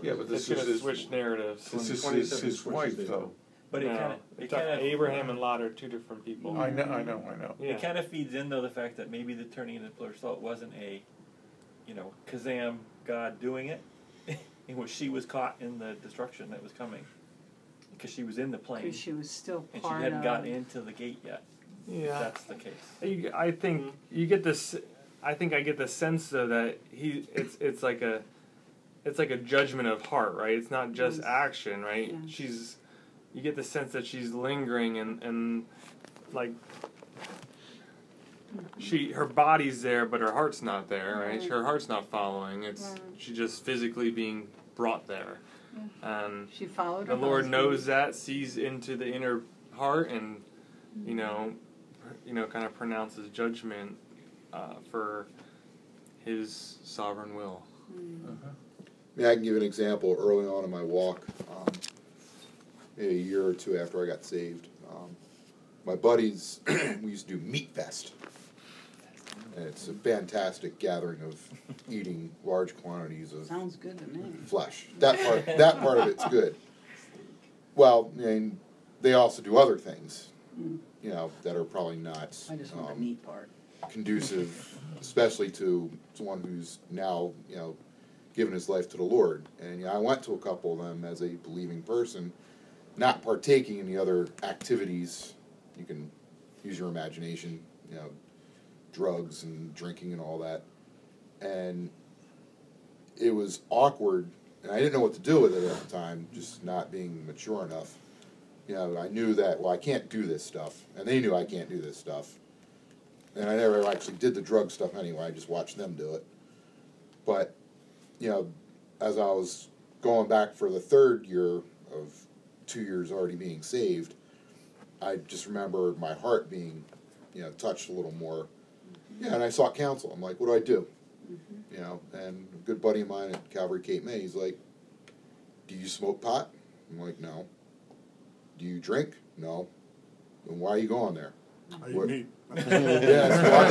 Yeah, but It's this is gonna his, switch narratives. this is 27 his, his switches wife though. But it No, kind of, it's it not- kind of Abraham and Lot are two different people. I know, I know, I know. Yeah. It kind of feeds in though the fact that maybe the turning into pillar of salt wasn't a, you know, Kazam God doing it. *laughs* it was she was caught in the destruction that was coming because she was in the plain Because she was still and she part hadn't of. gotten into the gate yet. If yeah. that's the case. You, I think mm-hmm. you get this. I think I get the sense though that he it's it's like a it's like a judgment of heart, right? It's not just Yes. action, right? Yeah. She's you get the sense that she's lingering and and like she her body's there, but her heart's not there, right? Right. Her heart's not following. It's Right. she's just physically being brought there, and She followed the her Lord husband. knows that, sees into the inner heart, and you mm-hmm. know, you know, kind of pronounces judgment uh, for His sovereign will. Yeah, I can give an example. Early on in my walk, um, maybe a year or two after I got saved, um, my buddies, *clears throat* we used to do Meat Fest. And it's a fantastic gathering of *laughs* eating large quantities of Sounds good to me. flesh. That part, that part of it's good. Well, I mean, they also do other things, Mm. you know, that are probably not I just want um, the meat part. Conducive, especially to someone who's now, you know, given his life to the Lord. And you know, I went to a couple of them as a believing person, not partaking in the other activities. You can use your imagination, you know, drugs and drinking and all that. And it was awkward, and I didn't know what to do with it at the time, just not being mature enough. You know, I knew that, well, I can't do this stuff, and they knew I can't do this stuff. And I never actually did the drug stuff anyway, I just watched them do it. But, you know, as I was going back for the third year of two years already being saved, I just remember my heart being, you know, touched a little more. Mm-hmm. Yeah, and I sought counsel. I'm like, what do I do? Mm-hmm. You know, and a good buddy of mine at Calvary Cape May, he's like, do you smoke pot? I'm like, no. Do you drink? No. Then why are you going there? What- *laughs* yeah, so I-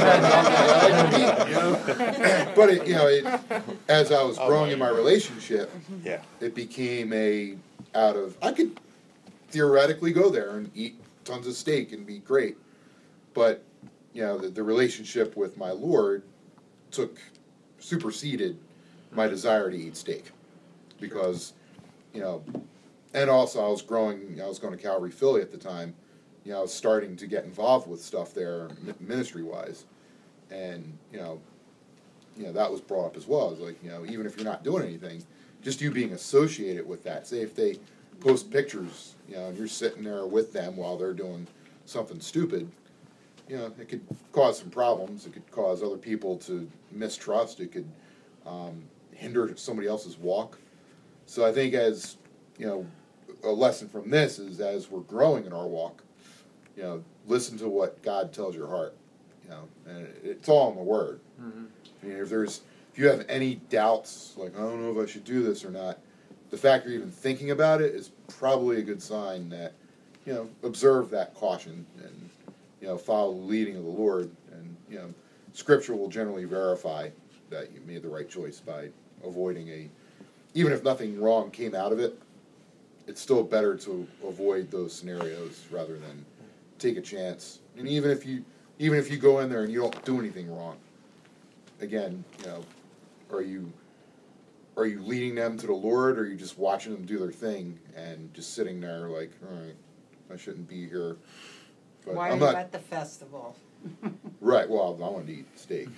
I like to meet. But it, you know, it, as I was oh, growing in my relationship, Yeah. it became a out of I could theoretically go there and eat tons of steak and be great, but you know the, the relationship with my Lord took superseded my mm-hmm. desire to eat steak because you know, and also I was growing. I was going to Calvary Philly at the time. You know, starting to get involved with stuff there ministry wise, and you know, you know that was brought up as well. It's like you know, even if you're not doing anything, just you being associated with that. Say if they post pictures, you know, and you're sitting there with them while they're doing something stupid, you know, it could cause some problems. It could cause other people to mistrust. It could um, hinder somebody else's walk. So I think as you know, a lesson from this is as we're growing in our walk, you know, listen to what God tells your heart. You know, and it- it's all in the Word. Mhm. I mean, if there's if you have any doubts, like I don't know if I should do this or not, the fact you're even thinking about it is probably a good sign that you know observe that caution and you know follow the leading of the Lord, and you know Scripture will generally verify that you made the right choice by avoiding a even if nothing wrong came out of it. It's still better to avoid those scenarios rather than take a chance. And even if you even if you go in there and you don't do anything wrong, again, you know, are you are you leading them to the Lord, or are you just watching them do their thing and just sitting there like, all right, I shouldn't be here. But Why I'm are not you at the festival? *laughs* *laughs* right. Well, I want to eat steak.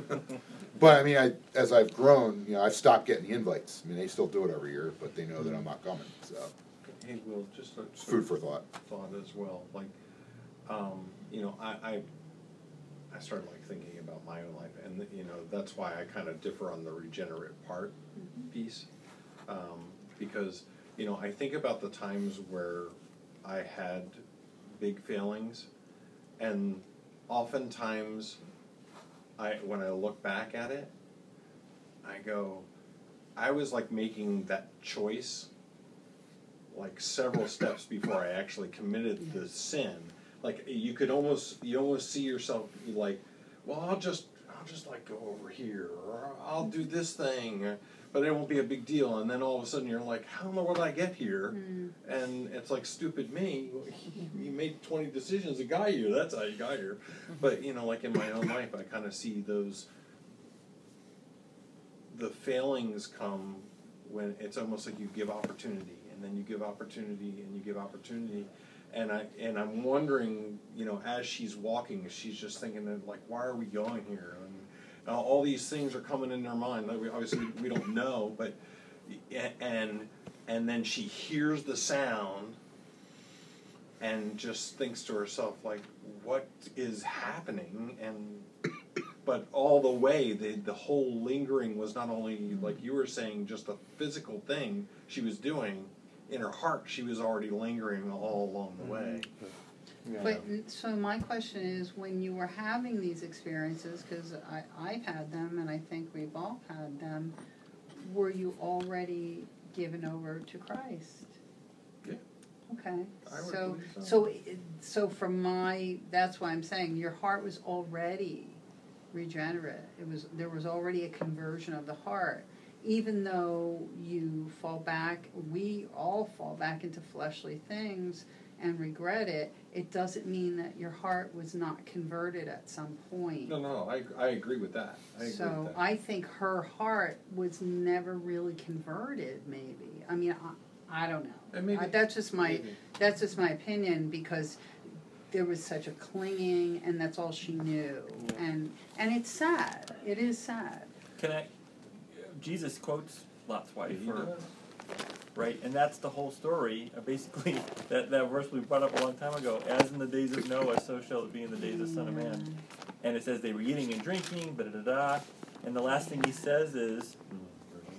*laughs* but I mean, I as I've grown, you know, I've stopped getting the invites. I mean, they still do it every year, but they know that I'm not coming. So Hey, Will, just a food for thought. thought as well, like, um, you know, I, I, I started like thinking about my own life, and you know that's why I kind of differ on the regenerate part piece, um, because you know I think about the times where I had big failings, and oftentimes, I when I look back at it, I go, I was like making that choice like several steps before I actually committed the sin. Like you could almost you almost see yourself like, well, I'll just I'll just like go over here or I'll do this thing, but it won't be a big deal. And then all of a sudden you're like, how in the world did I get here? Hmm. And it's like stupid me. *laughs* You made twenty decisions and got here. That's how you got here. But you know, like in my own life, I kind of see those. The failings come when it's almost like you give opportunity and then you give opportunity and you give opportunity and I and I'm wondering, you know, as she's walking, she's just thinking that like, why are we going here? And uh, all these things are coming in her mind. Like we, obviously, we don't know, but and and then she hears the sound and just thinks to herself like, what is happening? And but all the way, the the whole lingering was not only like you were saying, just a physical thing she was doing. In her heart, she was already lingering all along the way. Mm-hmm. Yeah. But, so my question is, when you were having these experiences, because I, I've had them and I think we've all had them, were you already given over to Christ? Yeah. Okay, I would so, believe so. so, it- so from my, that's why I'm saying, your heart was already regenerate. It was, there was already a conversion of the heart. Even though you fall back, we all fall back into fleshly things and regret it, it doesn't mean that your heart was not converted at some point. No, no, I, I agree with that. I agree So with that. I think her heart was never really converted. Maybe I mean I, I don't know. And maybe- I, that's just my maybe. that's just my opinion because there was such a clinging, and that's all she knew. And and it's sad. It is sad. Can I? Jesus quotes Lot's wife, He or, right? And that's the whole story. Uh, basically, *laughs* that, that verse we brought up a long time ago. As in the days of Noah, so shall it be in the days of the Son of Man. And it says they were eating and drinking, da da da. And the last thing he says is,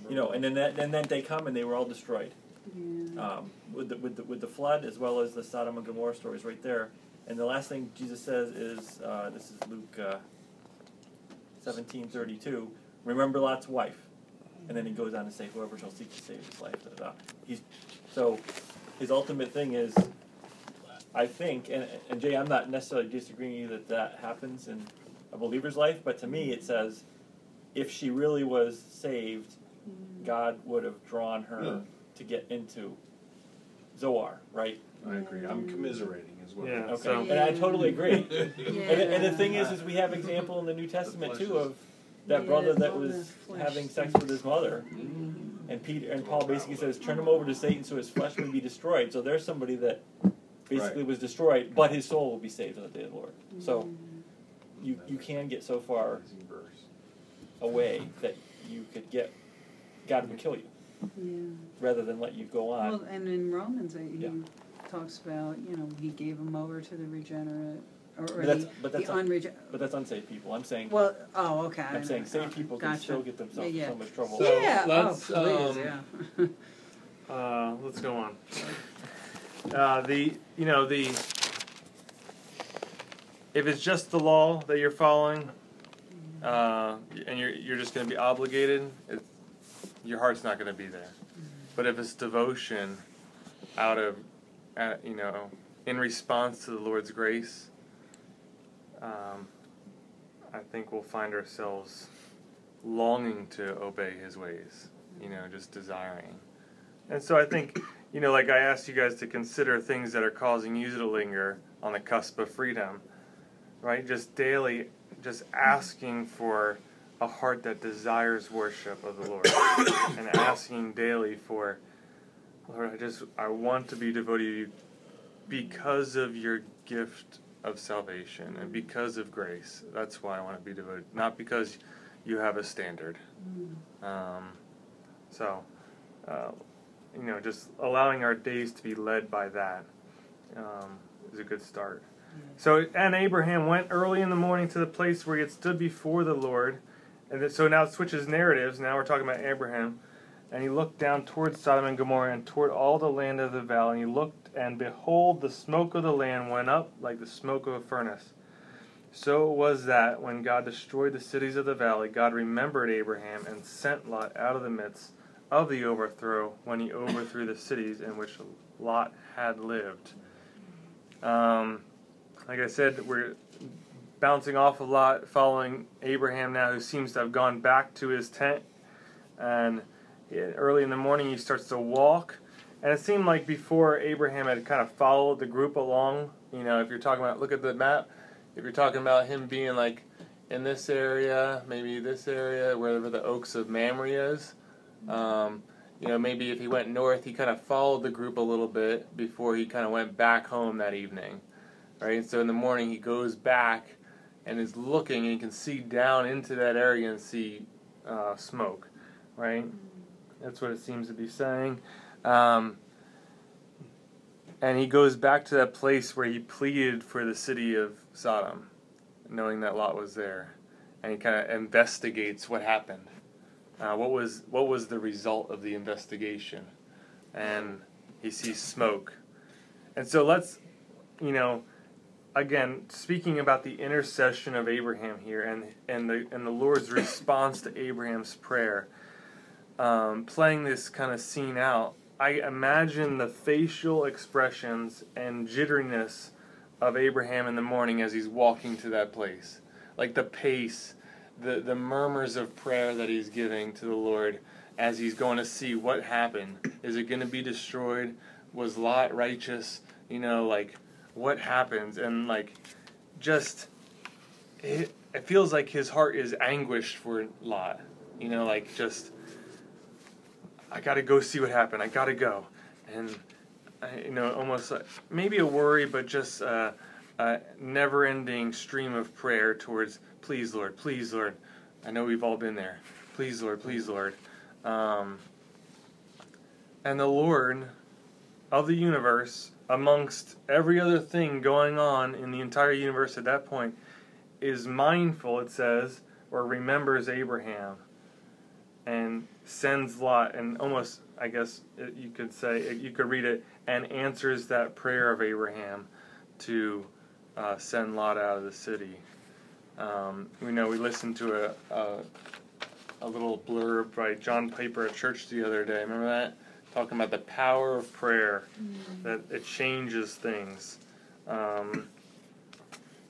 you know, and then that, and then they come and they were all destroyed. Yeah. um, with the, with the with the flood as well as the Sodom and Gomorrah stories right there. And the last thing Jesus says is uh, this is Luke uh, seventeen thirty two. Remember Lot's wife, and then he goes on to say, "Whoever shall seek to save his life." Da, da, da. He's so his ultimate thing is, I think, and and Jay, I'm not necessarily disagreeing with you that that happens in a believer's life, but to me it says, if she really was saved, mm-hmm. God would have drawn her Yeah. to get into Zoar, right? I agree. I'm commiserating as well. Yeah. Okay, So- and I totally agree. Yeah. *laughs* And, and the thing is, is we have example in the New Testament too of that Yeah, brother that was having sex with his mother, mm-hmm. and Peter and Paul basically says, "Turn him over to Satan, so his flesh may be destroyed." So there's somebody that basically Right. was destroyed, but his soul will be saved on the day of the Lord. So mm-hmm. you you can get so far away that you could get God would kill you Yeah. rather than let you go on. Well, and in Romans, he Yeah. talks about you know he gave him over to the regenerate or, or But that's- the, but that's the un- unregenerate. But that's unsaved people. I'm saying Well, oh, okay. I I'm don't saying safe saved people can gotcha. still get themselves Yeah, in so much trouble. So- yeah. let's, oh, please, um, yeah. *laughs* Uh, let's go on. Uh, the you know the if it's just the law that you're following, uh, and you're you're just going to be obligated, it, your heart's not going to be there. But if it's devotion, out of, uh, you know, in response to the Lord's grace, um, I think we'll find ourselves longing to obey His ways. You know, just desiring. And so I think, you know, like I asked you guys to consider things that are causing you to linger on the cusp of freedom, right? Just daily, just asking for a heart that desires worship of the Lord, *coughs* and asking daily for, Lord, I just I want to be devoted to you because of your gift of salvation and because of grace. That's why I want to be devoted, not because you have a standard. Um, so, uh, you know, just allowing our days to be led by that um, is a good start. So, and Abraham went early in the morning to the place where he had stood before the Lord. And so now it switches narratives. Now we're talking about Abraham. And he looked down towards Sodom and Gomorrah and toward all the land of the valley. And he looked, and behold, the smoke of the land went up like the smoke of a furnace. So it was that when God destroyed the cities of the valley, God remembered Abraham and sent Lot out of the midst of the overthrow when he overthrew the cities in which Lot had lived. Um, like I said, we're bouncing off a lot following Abraham now, who seems to have gone back to his tent. And early in the morning, he starts to walk. And it seemed like before Abraham had kind of followed the group along. You know, if you're talking about, look at the map, if you're talking about him being like in this area, maybe this area, wherever the Oaks of Mamre is. Um, you know, maybe if he went north, he kind of followed the group a little bit before he kind of went back home that evening right? So in the morning he goes back and is looking, and you can see down into that area and see uh, smoke, right? That's what it seems to be saying. Um, and he goes back to that place where he pleaded for the city of Sodom, knowing that Lot was there, and he kind of investigates what happened. Uh, what was what was the result of the investigation? And he sees smoke, and so let's, you know, again, speaking about the intercession of Abraham here and, and, the, and the Lord's response to Abraham's prayer, um, playing this kind of scene out, I imagine the facial expressions and jitteriness of Abraham in the morning as he's walking to that place. Like the pace, the, the murmurs of prayer that he's giving to the Lord as he's going to see what happened. Is it going to be destroyed? Was Lot righteous? You know, like what happens and like just it, it feels like his heart is anguished for Lot. You know, like just I got to go see what happened. I got to go, and I, you know, almost like, maybe a worry, but just uh, a never-ending stream of prayer towards, please, Lord, please, Lord. I know we've all been there. Please, Lord, please, Lord. Um, and the Lord of the universe amongst every other thing going on in the entire universe at that point, is mindful, it says, or remembers Abraham and sends Lot, and almost, I guess you could say, you could read it, and answers that prayer of Abraham to uh, send Lot out of the city. Um, we know we listened to a, a, a little blurb by John Piper at church the other day. Remember that? talking about the power of prayer, mm. that it changes things. Um,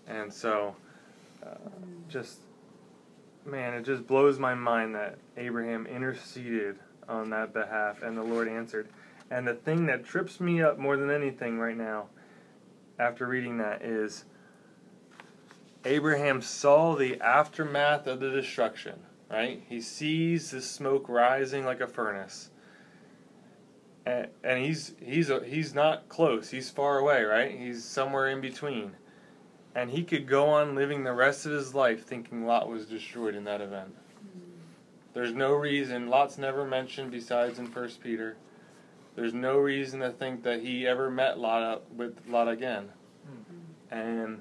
and so, uh, just, man, it just blows my mind that Abraham interceded on that behalf and the Lord answered. And the thing that trips me up more than anything right now, after reading that, is Abraham saw the aftermath of the destruction, right? He sees the smoke rising like a furnace and, and he's he's he's not close. He's far away, right? He's somewhere in between, and he could go on living the rest of his life thinking Lot was destroyed in that event. There's no reason Lot's never mentioned besides in First Peter. There's no reason to think that he ever met Lot with Lot again. And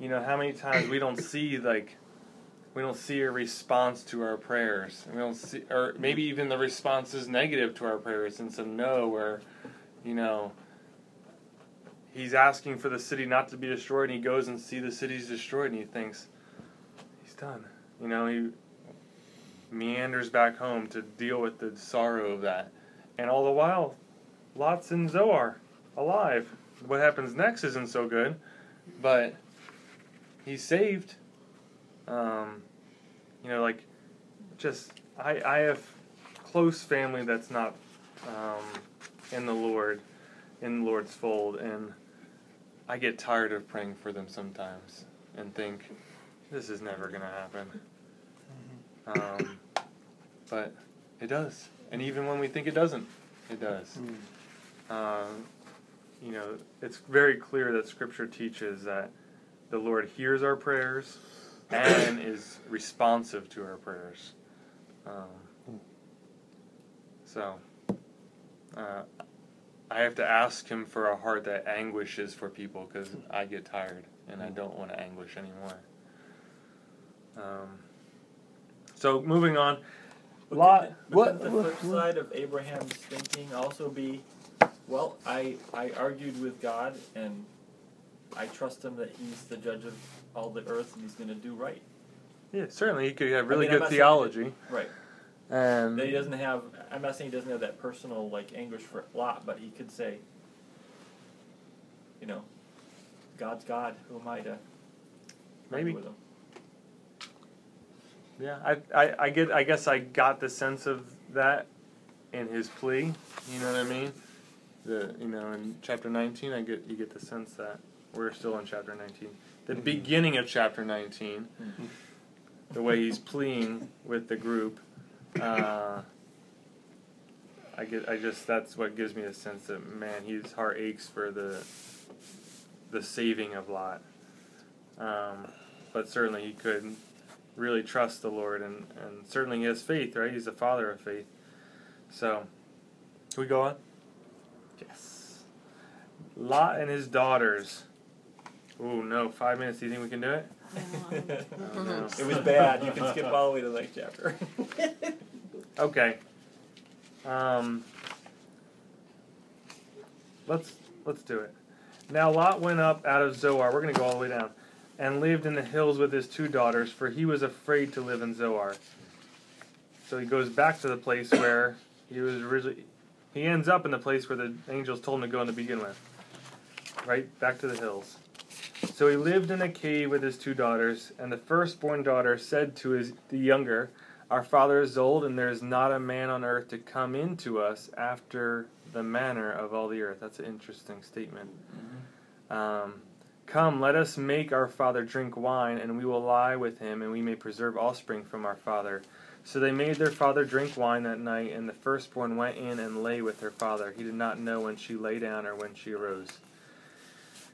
you know how many times we don't see like we don't see a response to our prayers. We don't see, or maybe even the response is negative to our prayers, and so no, where, you know, he's asking for the city not to be destroyed, and he goes and see the city's destroyed, and he thinks he's done. You know, he meanders back home to deal with the sorrow of that, and all the while, Lot's and Zoar alive. What happens next isn't so good, but he's saved um, you know, like just I I have close family that's not um, in the Lord, in the Lord's fold, and I get tired of praying for them sometimes and think this is never gonna happen. Um, but it does, and even when we think it doesn't, it does. Uh, you know, it's very clear that Scripture teaches that the Lord hears our prayers and *coughs* is responsive to our prayers. Um, so, uh, I have to ask him for a heart that anguishes for people because I get tired and I don't want to anguish anymore. Um, so moving on, But Lot. couldn't- but What? couldn't the flip side of Abraham's thinking also be, well, I I argued with God and I trust him that he's the judge of all the earth and he's going to do right. Yeah, certainly he could have really I'm good not saying theology, Right. And That he doesn't have. I'm not saying he doesn't have that personal like anguish for Lot, but he could say, you know, God's God. Who am I to Maybe. with him? Yeah, I, I, I get. I guess I got the sense of that in his plea. You know what I mean? The you know in chapter nineteen, I get you get the sense that we're still in chapter nineteen. The mm-hmm. beginning of chapter 19 mm-hmm. the way he's pleading with the group. Uh, I get. I just that's what gives me the sense that man, his heart aches for the the saving of Lot. Um, but certainly he could really trust the Lord, and, and certainly he has faith, right? He's a father of faith. So, can we go on? Yes. Lot and his daughters. Oh no, five minutes. Do you think we can do it? Oh, no. *laughs* It was bad. You can skip all the way to the next chapter. *laughs* Okay. Um, let's let's do it. Now Lot went up out of Zoar. We're going to go all the way down, and lived in the hills with his two daughters, for he was afraid to live in Zoar. So he goes back to the place where he was originally. He ends up in the place where the angels told him to go in to begin with. Right back to the hills. So he lived in a cave with his two daughters, and the firstborn daughter said to his the younger, Our father is old, and there is not a man on earth to come into us after the manner of all the earth. That's an interesting statement. Um, Come, let us make our father drink wine, and we will lie with him, and we may preserve offspring from our father. So they made their father drink wine that night, and the firstborn went in and lay with her father. He did not know when she lay down or when she arose.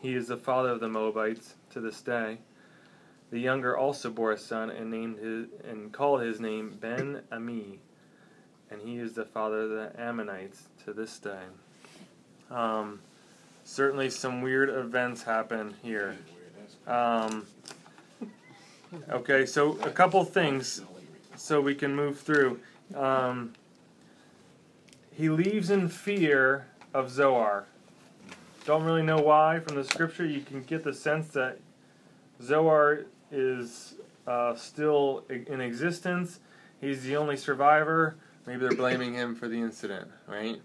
He is the father of the Moabites to this day. The younger also bore a son, and named his and called his name Ben Ami, and he is the father of the Ammonites to this day. Um, certainly, some weird events happen here. Um, okay, so a couple things, so we can move through. Um, he leaves in fear of Zoar. Don't really know why from the scripture. You can get the sense that Zoar is uh, still in existence. He's the only survivor. Maybe they're blaming him for the incident, right?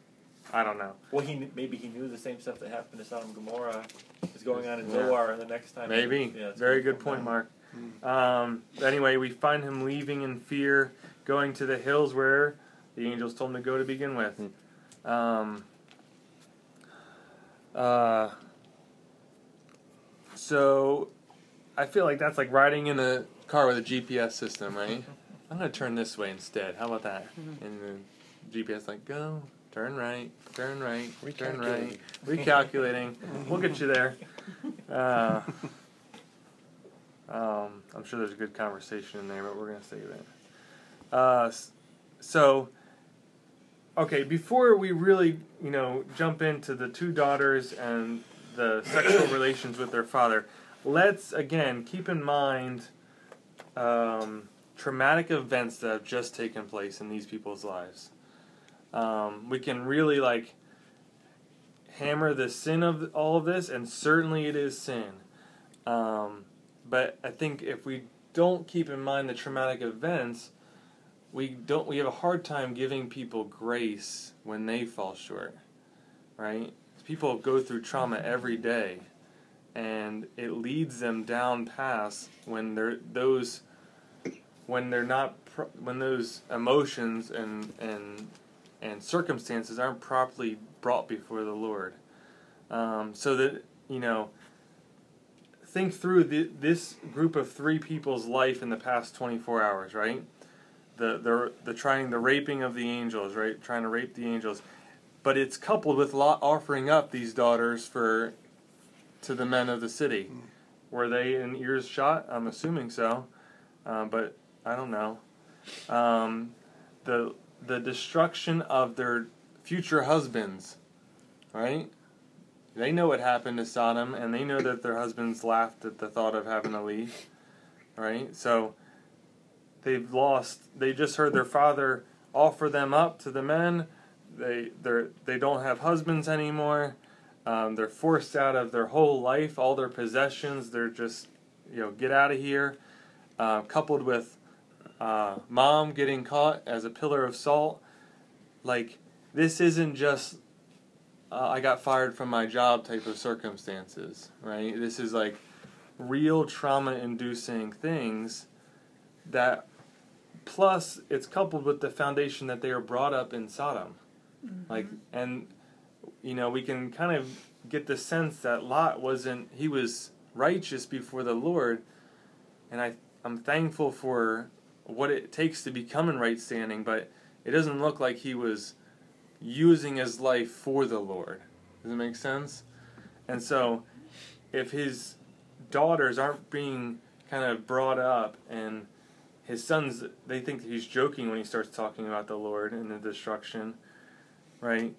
I don't know. well, he maybe he knew the same stuff that happened to Sodom and Gomorrah is going on in Yeah. Zoar, and the next time. Maybe. Yeah, Very good point, down. Mark. Um, anyway, we find him leaving in fear, going to the hills where the angels told him to go to begin with. Um, uh, so, I feel like that's like riding in a car with a GPS system, right? *laughs* I'm gonna turn this way instead. How about that? And the GPS like go, turn right, turn right, turn right, recalculating. we'll get you there. *laughs* Uh, um, I'm sure there's a good conversation in there, but we're gonna save it. Uh, so, okay, before we really, you know, jump into the two daughters and the sexual relations with their father, let's again keep in mind um, traumatic events that have just taken place in these people's lives. Um, we can really like hammer the sin of all of this, and certainly it is sin. Um, but I think if we don't keep in mind the traumatic events, we don't. We have a hard time giving people grace when they fall short, right? People go through trauma every day, and it leads them down paths when they're those when they're not when those emotions and and and circumstances aren't properly brought before the Lord. Um, so that you know, think through the, this group of three people's life in the past 24 hours, right? The the the trying the raping of the angels, right? Trying to rape the angels, but it's coupled with Lot offering up these daughters for to the men of the city. Were they in ears shot? I'm assuming so, um, but I don't know. Um, the the destruction of their future husbands, right? They know what happened to Sodom, and they know that their husbands laughed at the thought of having to leave, right? So they've lost. They just heard their father offer them up to the men. They they they don't have husbands anymore. Um, they're forced out of their whole life, all their possessions. They're just you know get out of here. Uh, coupled with uh, mom getting caught as a pillar of salt, like this isn't just uh, I got fired from my job type of circumstances, right? This is like real trauma inducing things that plus it's coupled with the foundation that they are brought up in Sodom. Mm-hmm. Like and you know, we can kind of get the sense that Lot wasn't he was righteous before the Lord and I I'm thankful for what it takes to become in right standing, but it doesn't look like he was using his life for the Lord. Does it make sense? And so, if his daughters aren't being kind of brought up and his sons, they think he's joking when he starts talking about the Lord and the destruction, right?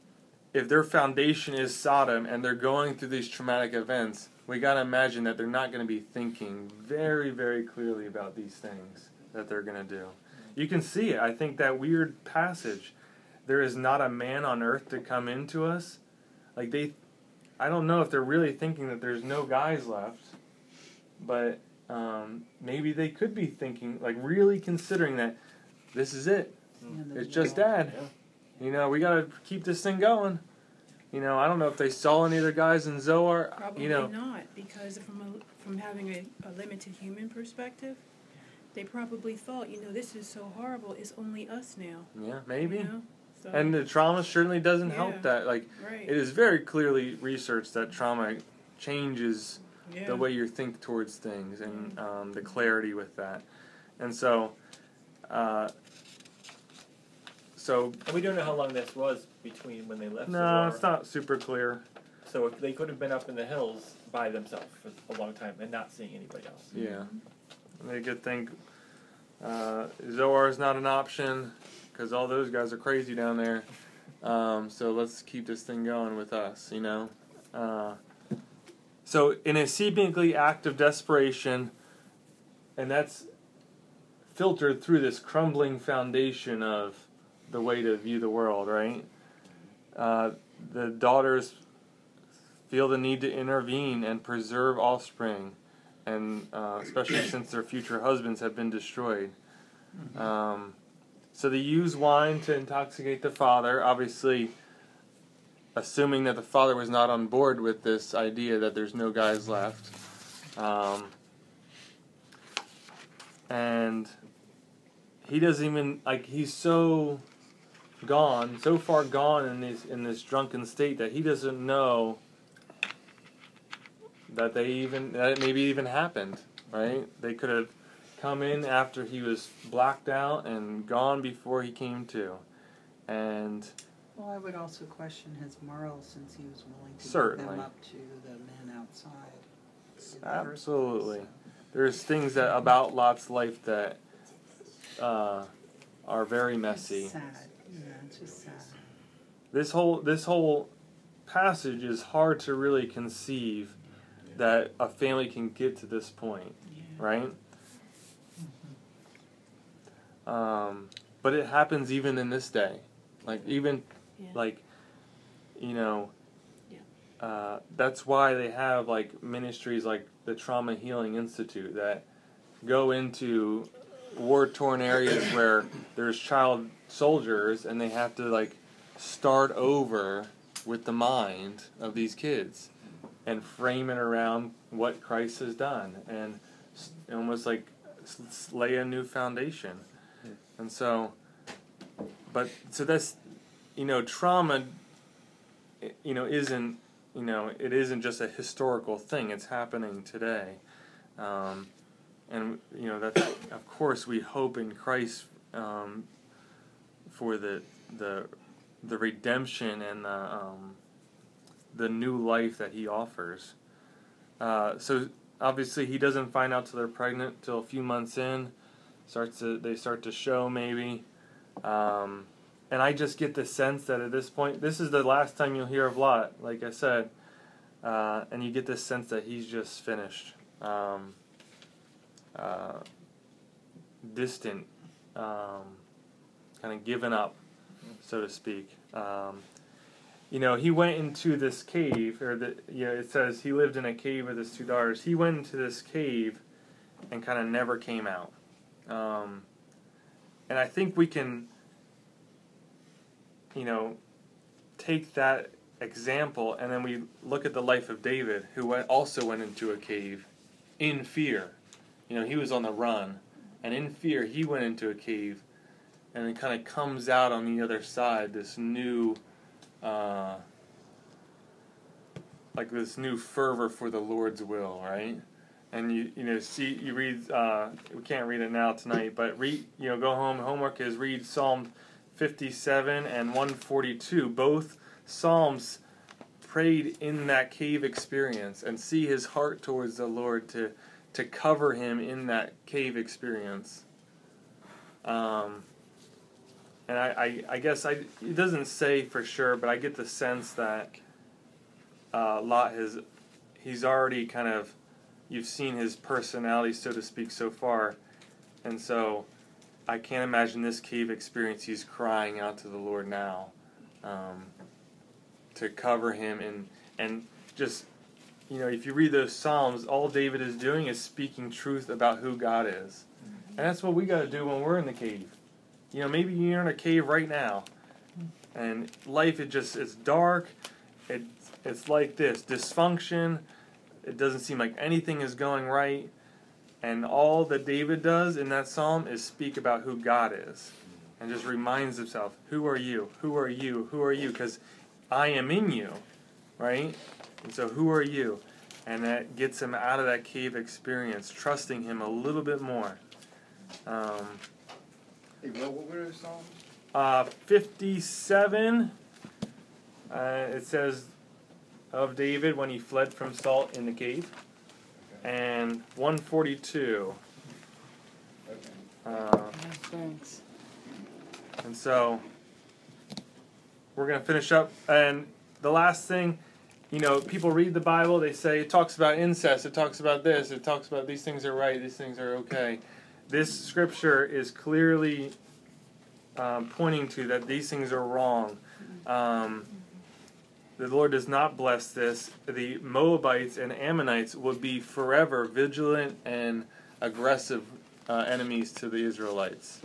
If their foundation is Sodom and they're going through these traumatic events, we got to imagine that they're not going to be thinking very, very clearly about these things that they're going to do. You can see it. I think that weird passage there is not a man on earth to come into us. Like they, I don't know if they're really thinking that there's no guys left, but um, maybe they could be thinking, like really considering that this is it. It's just dad. You know, we got to keep this thing going. You know, I don't know if they saw any other guys in Zoar. Probably you know, not, because from a, from having a, a limited human perspective, they probably thought, you know, this is so horrible. It's only us now. yeah, maybe. You know? So, And the trauma certainly doesn't Yeah. help that. Like, right. it is very clearly researched that trauma changes yeah. the way you think towards things and um, the clarity with that. And so, uh, so And we don't know how long this was between when they left. no, it's not super clear. So if they could have been up in the hills by themselves for a long time and not seeing anybody else. Yeah, they could think uh, Zoar is not an option because all those guys are crazy down there. Um, so let's keep this thing going with us, you know. Uh, so in a seemingly act of desperation, and that's filtered through this crumbling foundation of the way to view the world, right? Uh, the daughters feel the need to intervene and preserve offspring, and uh, especially *coughs* since their future husbands have been destroyed. Um, so they use wine to intoxicate the father, obviously, assuming that the father was not on board with this idea that there's no guys left. Um, and he doesn't even like he's so gone, so far gone in this in this drunken state that he doesn't know that they even that it maybe even happened. Right? They could have come in after he was blacked out and gone before he came to, and Well, I would also question his morals since he was willing to give Certainly. them up to the men outside. in the first place, absolutely, so. there's things that about Lot's life that uh, are very messy. It's sad. Yeah, it's just sad. this whole this whole passage is hard to really conceive that a family can get to this point, right? Um, but it happens even in this day, like even Yeah. like you know. Yeah. Uh, that's why they have like ministries like the Trauma Healing Institute that go into war torn areas where there's child soldiers and they have to like start over with the mind of these kids and frame it around what Christ has done and almost like s- s- lay a new foundation. And so, but so that's, you know, trauma, you know, isn't you know, it isn't just a historical thing; it's happening today. Um, and you know that's of course we hope in Christ um, for the the the redemption and the um, the new life that He offers. Uh, so obviously he doesn't find out till they're pregnant till a few months in. Starts to they start to show maybe, um, and I just get the sense that at this point this is the last time you'll hear of Lot. Like I said, uh, and you get this sense that he's just finished. Um, uh, distant, um, kind of given up, so to speak. Um, you know, he went into this cave, or the know, it says he lived in a cave with his two daughters. He went into this cave and kind of never came out. Um, and I think we can, you know, take that example and then we look at the life of David, who also went into a cave in fear. You know, he was on the run, and in fear, he went into a cave, and it kind of comes out on the other side this new, uh, like this new fervor for the Lord's will, right? And you you know see you read uh, we can't read it now tonight, but read you know go home. Homework is read Psalm fifty seven and one forty two. Both psalms prayed in that cave experience and see his heart towards the Lord to to cover him in that cave experience. Um, and I, I, I guess I, it doesn't say for sure, but I get the sense that uh, Lot has, he's already kind of, you've seen his personality, so to speak, so far. And so I can't imagine this cave experience, he's crying out to the Lord now um, to cover him and, and just you know, if you read those Psalms, all David is doing is speaking truth about who God is. And that's what we got to do when we're in the cave. You know, maybe you're in a cave right now, and life it just it's dark. It it's like this dysfunction. It doesn't seem like anything is going right, and all that David does in that psalm is speak about who God is, and just reminds himself, "Who are you? Who are you? Who are you?" Because I am in you, right? And so, who are you? And that gets him out of that cave experience, trusting him a little bit more. Um, Hey, what, what were those songs? uh, 57, uh, it says of David when he fled from Saul in the cave. And 142. Uh, Thanks. And so we're going to finish up. And the last thing, you know, people read the Bible, they say it talks about incest, it talks about this, it talks about these things are right, these things are okay. This scripture is clearly um, pointing to that these things are wrong. Um, the Lord does not bless this. The Moabites and Ammonites would be forever vigilant and aggressive uh, enemies to the Israelites.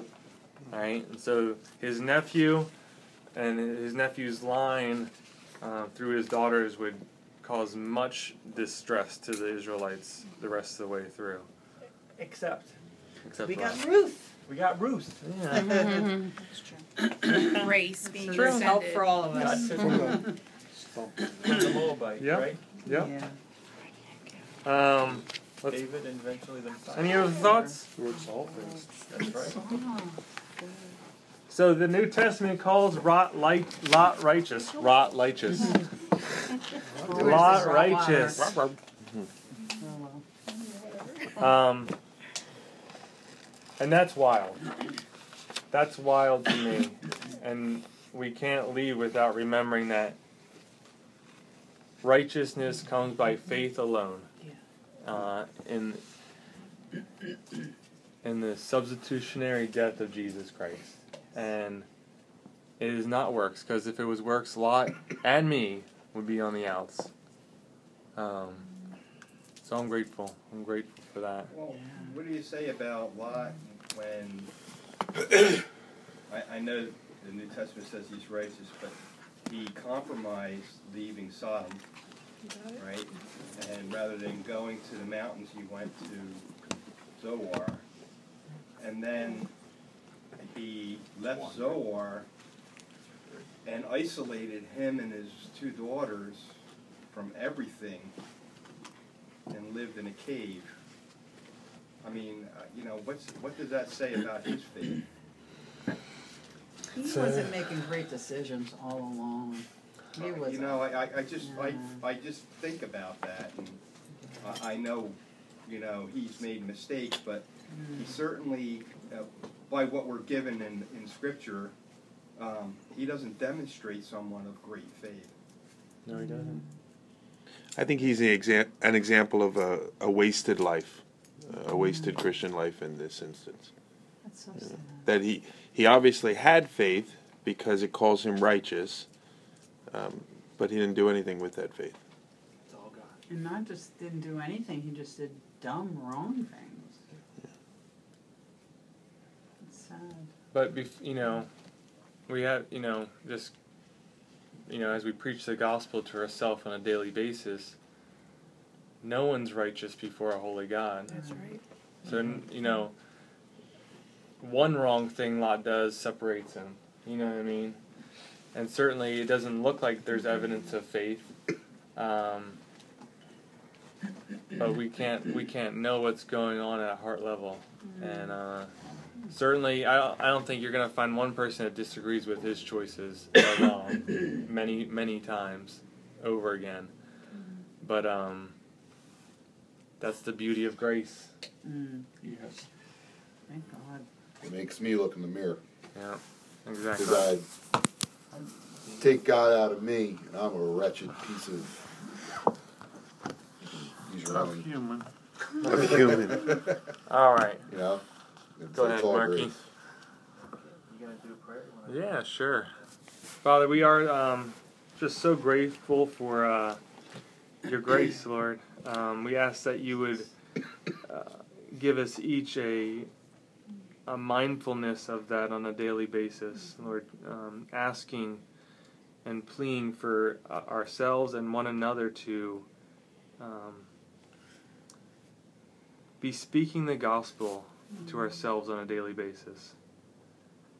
All right, and so his nephew and his nephew's line uh, through his daughters would cause much distress to the Israelites the rest of the way through. Except Except We got us. Ruth. we got Ruth. Yeah. *laughs* *laughs* Grace being True. Help for all of us. *laughs* took the, the Moabite, Yep. right? Yep. Yeah. Um, let's, David and eventually the Messiah. any other thoughts? Towards all things. That's right. So the New Testament calls Lot, light, Lot righteous. *laughs* Lot righteous. Lot righteous. Oh. Um, and that's wild. That's wild to me. And we can't leave without remembering that righteousness comes by faith alone. Uh, in in the substitutionary death of Jesus Christ. And it is not works, because if it was works, Lot and me would be on the outs. Um, so I'm grateful. I'm grateful for that. Well, what do you say about Lot when, *coughs* I, I know the New Testament says he's righteous, but he compromised leaving Sodom, right? And rather than going to the mountains, he went to Zoar. And then he left Zoar and isolated him and his two daughters from everything and lived in a cave. I mean, uh, you know, what's, what does that say about his faith? He So- wasn't making great decisions all along. He was. You know, I, I, I just, I, Yeah. I just think about that, and I, I know, you know, he's made mistakes, but he certainly, uh, by what we're given in, in scripture, um, he doesn't demonstrate someone of great faith. No, he doesn't. I think he's the exa- an example of a, a wasted life, a wasted Christian life in this instance. That's so sad. That he, he obviously had faith because it calls him righteous, um, but he didn't do anything with that faith. It's all God. And not just didn't do anything, he just did dumb, wrong things. It's sad. But bef- you know, we have you know just you know as we preach the gospel to ourselves on a daily basis. No one's righteous before a holy God. That's right. So you know, one wrong thing Lot does separates him. You know what I mean? And certainly, it doesn't look like there's evidence of faith. Um, but we can't we can't know what's going on at a heart level, and uh, certainly, I don't, I don't think you're gonna find one person that disagrees with his choices at all, *coughs* many many times over again. But um, that's the beauty of grace. Mm, Yes. thank God. It makes me look in the mirror. Yeah, exactly. Because I take God out of me, and I'm a wretched piece of. Use your Tough own, human. of human. *laughs* All right. You know. It's, Go ahead, all Marky. You gonna do a prayer? Yeah, sure. Father, we are um, just so grateful for uh, your grace, Lord. Um, we ask that you would uh, give us each a, a mindfulness of that on a daily basis, Lord. Um, asking and pleading for uh, ourselves and one another to um, be speaking the gospel to ourselves on a daily basis.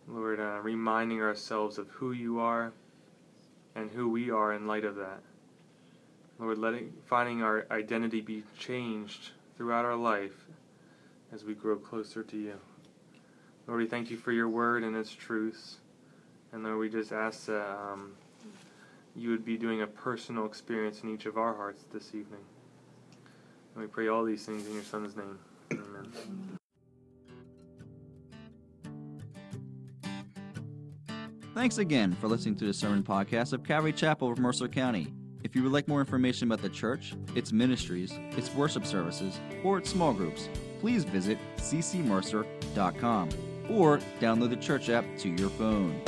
Lord, uh, reminding ourselves of who you are and who we are in light of that. Lord, letting finding our identity be changed throughout our life as we grow closer to you. Lord, we thank you for your word and its truths. And Lord, we just ask that um, you would be doing a personal experience in each of our hearts this evening. And we pray all these things in your Son's name. Amen. Thanks again for listening to the sermon podcast of Calvary Chapel of Mercer County. If you would like more information about the church, its ministries, its worship services, or its small groups, please visit ccmercer.com or download the church app to your phone.